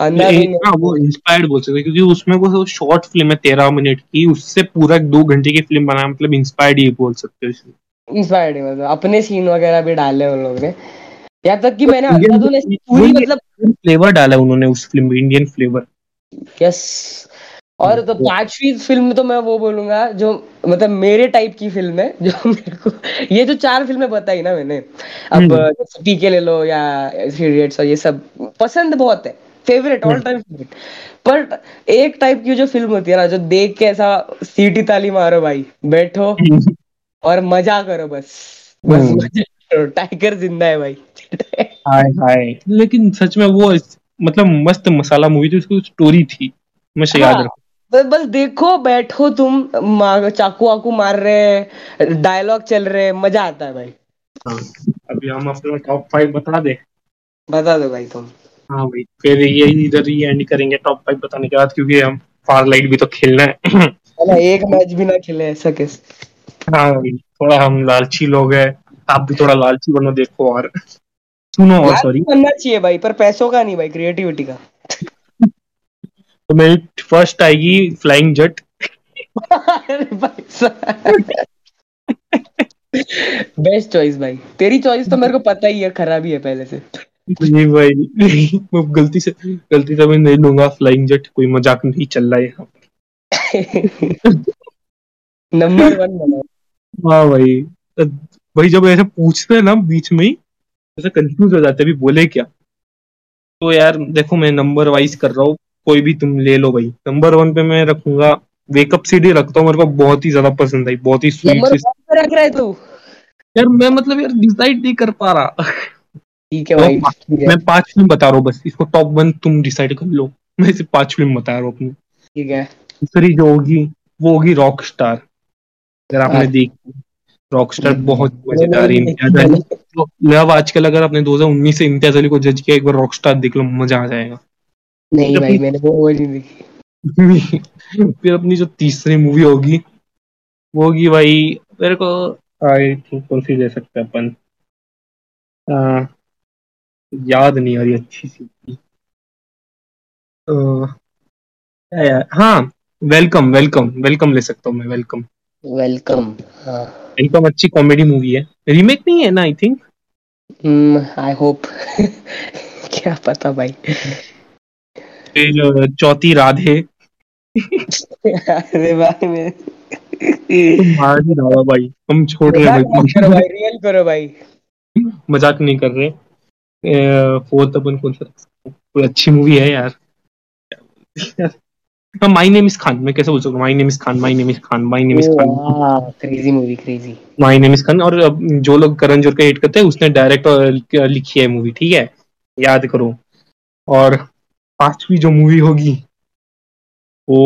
वो इंस्पायर्ड बोल सकते क्योंकि उसमें वो शॉर्ट फ़िल्म है तेरह मिनट की उससे पूरा दो घंटे की फ़िल्म बनाया मतलब इंस्पायर्ड ही बोल सकते हो इसमें। इंस्पायर्ड है मतलब अपने सीन वगैरह भी डाले उन लोगों ने। यहाँ तक कि मैंने अंधाधुन पूरी मतलब फ्लेवर डाला उन्होंने उस फ़िल्म में इंडियन फ्लेवर यस और तो पांचवी फ़िल्म तो मैं वो बोलूँगा जो मतलब मेरे टाइप की फ़िल्म है जो मेरे को ये जो चार फ़िल्में बताई ना मैंने अब हम्म। पीके ले लो या और ये सब पसंद बहुत है फेवरेट ऑल टाइम फेवरेट पर एक टाइप की जो फ़िल्म होती है ना जो देख के ऐसा सीटी ताली मारो भाई बैठो और मज़ा करो बस। बस हम्म। मज़ा करो टाइगर ज़िंदा है भाई। हाय हाय। लेकिन सच में वो मतलब मस्त मसाला मूवी थी उसकी स्टोरी थी हमेशा याद हाँ, रखो। बस देखो बैठो तुम चाकू वाकू मार रहे डायलॉग चल रहे मज़ा आता है भाई। हाँ, अभी हम अपना टॉप फाइव बता दे? बता दो भाई तुम। हाँ भाई फिर ये इधर ही एंड करेंगे टॉप फाइव बताने के बाद क्योंकि हम फार लाइट भी तो खेलना है है। ना एक मैच भी ना खेले ऐसा कैसे? हाँ भाई थोड़ा हम लालची लोग हैं आप भी थोड़ा लालची बनो देखो और। सुनो और सॉरी बनना चाहिए भाई पर पैसों का नहीं भाई क्रिएटिविटी का। तो मेरी फ़र्स्ट आएगी फ्लाइंग जट बेस्ट चॉइस भाई। तेरी चॉइस तो मेरे को पता ही है खराब ही है पहले से। नहीं भाई मैं गलती से गलती से मैं नहीं लूँगा फ्लाइंग जट कोई मज़ाक नहीं चल रहा है यहाँ। नंबर वन हाँ भाई भाई जब ऐसे पूछते हैं ना बीच में ही ऐसे कंफ्यूज हो जाते हैं अभी बोले क्या? तो यार देखो मैं नंबर वाइज कर रहा हूँ। कोई भी तुम ले लो भाई। नंबर वन पे मैं रखूँगा वेकअप सीडी रखता हूँ मेरे को बहुत ही ज़्यादा पसंद आई बहुत ही स्वीट रख रहा है तू? यार मैं मतलब यार डिसाइड नहीं कर पा रहा। ठीक है भाई है। मैं पाँच फ़िल्म बता रहा हूँ बस इसको टॉप वन तुम डिसाइड कर लो। मैं सिर्फ़ पाँच फ़िल्म बता रहा हूँ अपनी। ठीक है। दूसरी जो होगी वो होगी रॉक स्टार अगर आपने अच्छा। देखी रॉक स्टार बहुत मज़ेदार है इम्तियाज़ अली। तो लव आजकल अगर आपने 2019 से इम्तियाज़ अली को जज किया एक बार रॉक स्टार देख लो मज़ा आ जाएगा। नहीं भाई मैंने वो वो नहीं देखी। फिर अपनी जो तीसरी मूवी होगी वो होगी भाई मेरे को आई थिंक कौन सी ले सकते हैं अपन? आ, याद नहीं आ रही अच्छी सी। यार? हाँ वेलकम वेलकम वेलकम ले सकता हूँ मैं वेलकम वेलकम हाँ। वेलकम अच्छी कॉमेडी मूवी है। रीमेक नहीं है ना आई थिंक आई होप क्या पता भाई। फिर चौथी राधे। अरे भाई मैं तुम मार ही रहा भाई हम छोड़ रहे हैं भाई रियल करो भाई। मज़ाक नहीं कर रहे। फोर्थ अपन कौन सा कोई अच्छी मूवी है यार। हाँ माई नेम इज़ खान मैं कैसे बोल सकता हूँ? My name is Khan my name is Khan my name is Khan crazy movie crazy my name is Khan और जो लोग करण जोहर का हेट करते हैं उसने डायरेक्ट लिखी है मूवी ठीक है? याद करो। और पांचवी जो मूवी होगी वो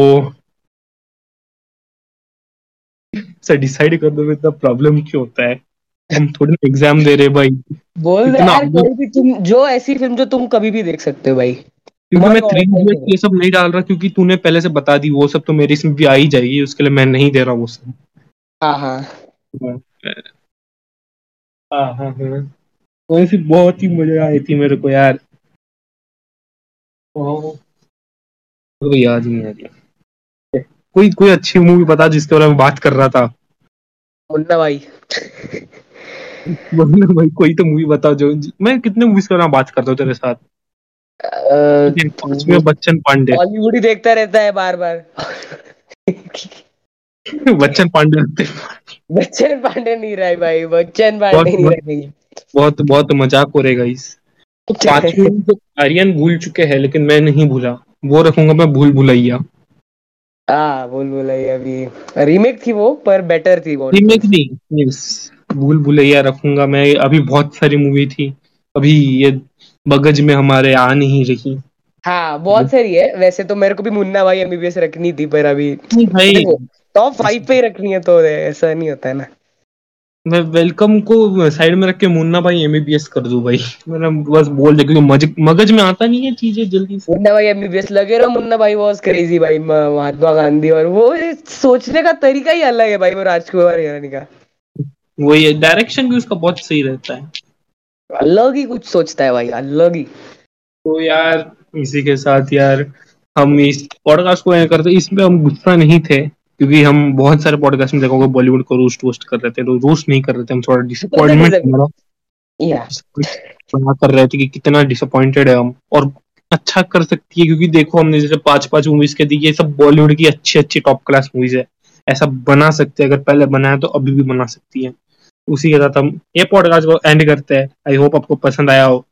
सर डिसाइड कर दो इतना प्रॉब्लम क्यों होता है। हम थोड़ी एग्ज़ाम दे रहे भाई। बोल दे यार कोई भी तुम जो ऐसी फ़िल्म जो तुम कभी भी देख सकते हो भाई। क्योंकि मैं थ्री इडियट ये सब नहीं डाल रहा क्योंकि तूने पहले से बता दी वो सब तो मेरी इसमें भी आ ही जाएगी उसके लिए मैं नहीं दे रहा वो सब। हाँ हाँ। हाँ हाँ हाँ। सी बहुत ही मज़ा आई थी मेरे को यार। याद नहीं आ रहा। कोई कोई अच्छी मूवी बता जिसके बारे में बात कर रहा था। मुन्ना भाई। वरना भाई कोई तो मूवी बताओ जो मैं कितने मूवीज़ के बारे में बात करता हूँ तेरे साथ? पांचवी में बच्चन पांडे। बॉलीवुड ही देखता रहता है बार बार। बच्चन पांडे बच्चन पांडे नहीं रहा है भाई बच्चन पांडे बहुत- नहीं रहेंगे बहुत बहुत मज़ाक हो रहेगा पांचवी तो आर्यन भूल चुके हैं लेकिन मैं नहीं भूला। वो रखूँगा मैं भूल भुलैया। हाँ बोल बोला ये अभी रीमेक थी वो पर बेटर थी वो। रीमेक नहीं यस भूल भुलैया रखूँगा मैं। अभी बहुत सारी मूवी थी। अभी ये बगज में हमारे आ नहीं रही। हाँ बहुत सारी है। वैसे तो मेरे को भी मुन्ना भाई एमबीबीएस रखनी थी पर अभी भाई। टॉप फाइव पे ही रखनी है तो ऐसा नहीं होता है ना। मैं वेलकम को साइड में रख के मुन्ना भाई एमबीबीएस कर दूँ भाई। मेरा बस बोल दे क्योंकि मगज में आता नहीं है चीज़ें जल्दी से। मुन्ना भाई एमबीबीएस लगे रहो मुन्ना भाई वॉज़ क्रेजी भाई महात्मा गांधी और वो सोचने का तरीका ही अलग है भाई वो राजकुमार हिरानी का। वो ये डायरेक्शन भी उसका बहुत सही रहता है। अलग ही कुछ सोचता है भाई अलग ही। तो यार इसी के साथ यार हम इस पॉडकास्ट को करते इसमें हम गुस्सा नहीं थे। क्योंकि हम बहुत सारे पॉडकास्ट में देखोगे बॉलीवुड को रोस्ट वोस्ट कर रहे थे तो रोस्ट नहीं कर रहे थे हम थोड़ा डिसअपॉइंटमेंट हमारा कर रहे थे कि कितना डिसअपॉइंटेड है हम और अच्छा कर सकती है क्योंकि देखो हमने जैसे पाँच पाँच मूवीज़ के दी ये सब बॉलीवुड की अच्छी अच्छी टॉप क्लास मूवीज़ है। ऐसा बना सकते हैं अगर पहले बनाया तो अभी भी बना सकती है। उसी के साथ हम ये पॉडकास्ट को एंड करते हैं। आई होप आपको पसंद आया हो।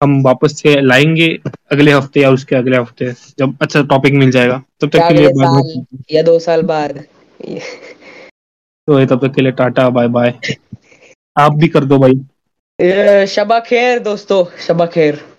हम वापस से लाएँगे अगले हफ़्ते या उसके अगले हफ़्ते जब अच्छा टॉपिक मिल जाएगा। तब तक के लिए बाय। साल या दो साल बाद। तो तब तक के लिए टाटा बाय बाय आप भी कर दो भाई। शबा खैर दोस्तों शबा खैर।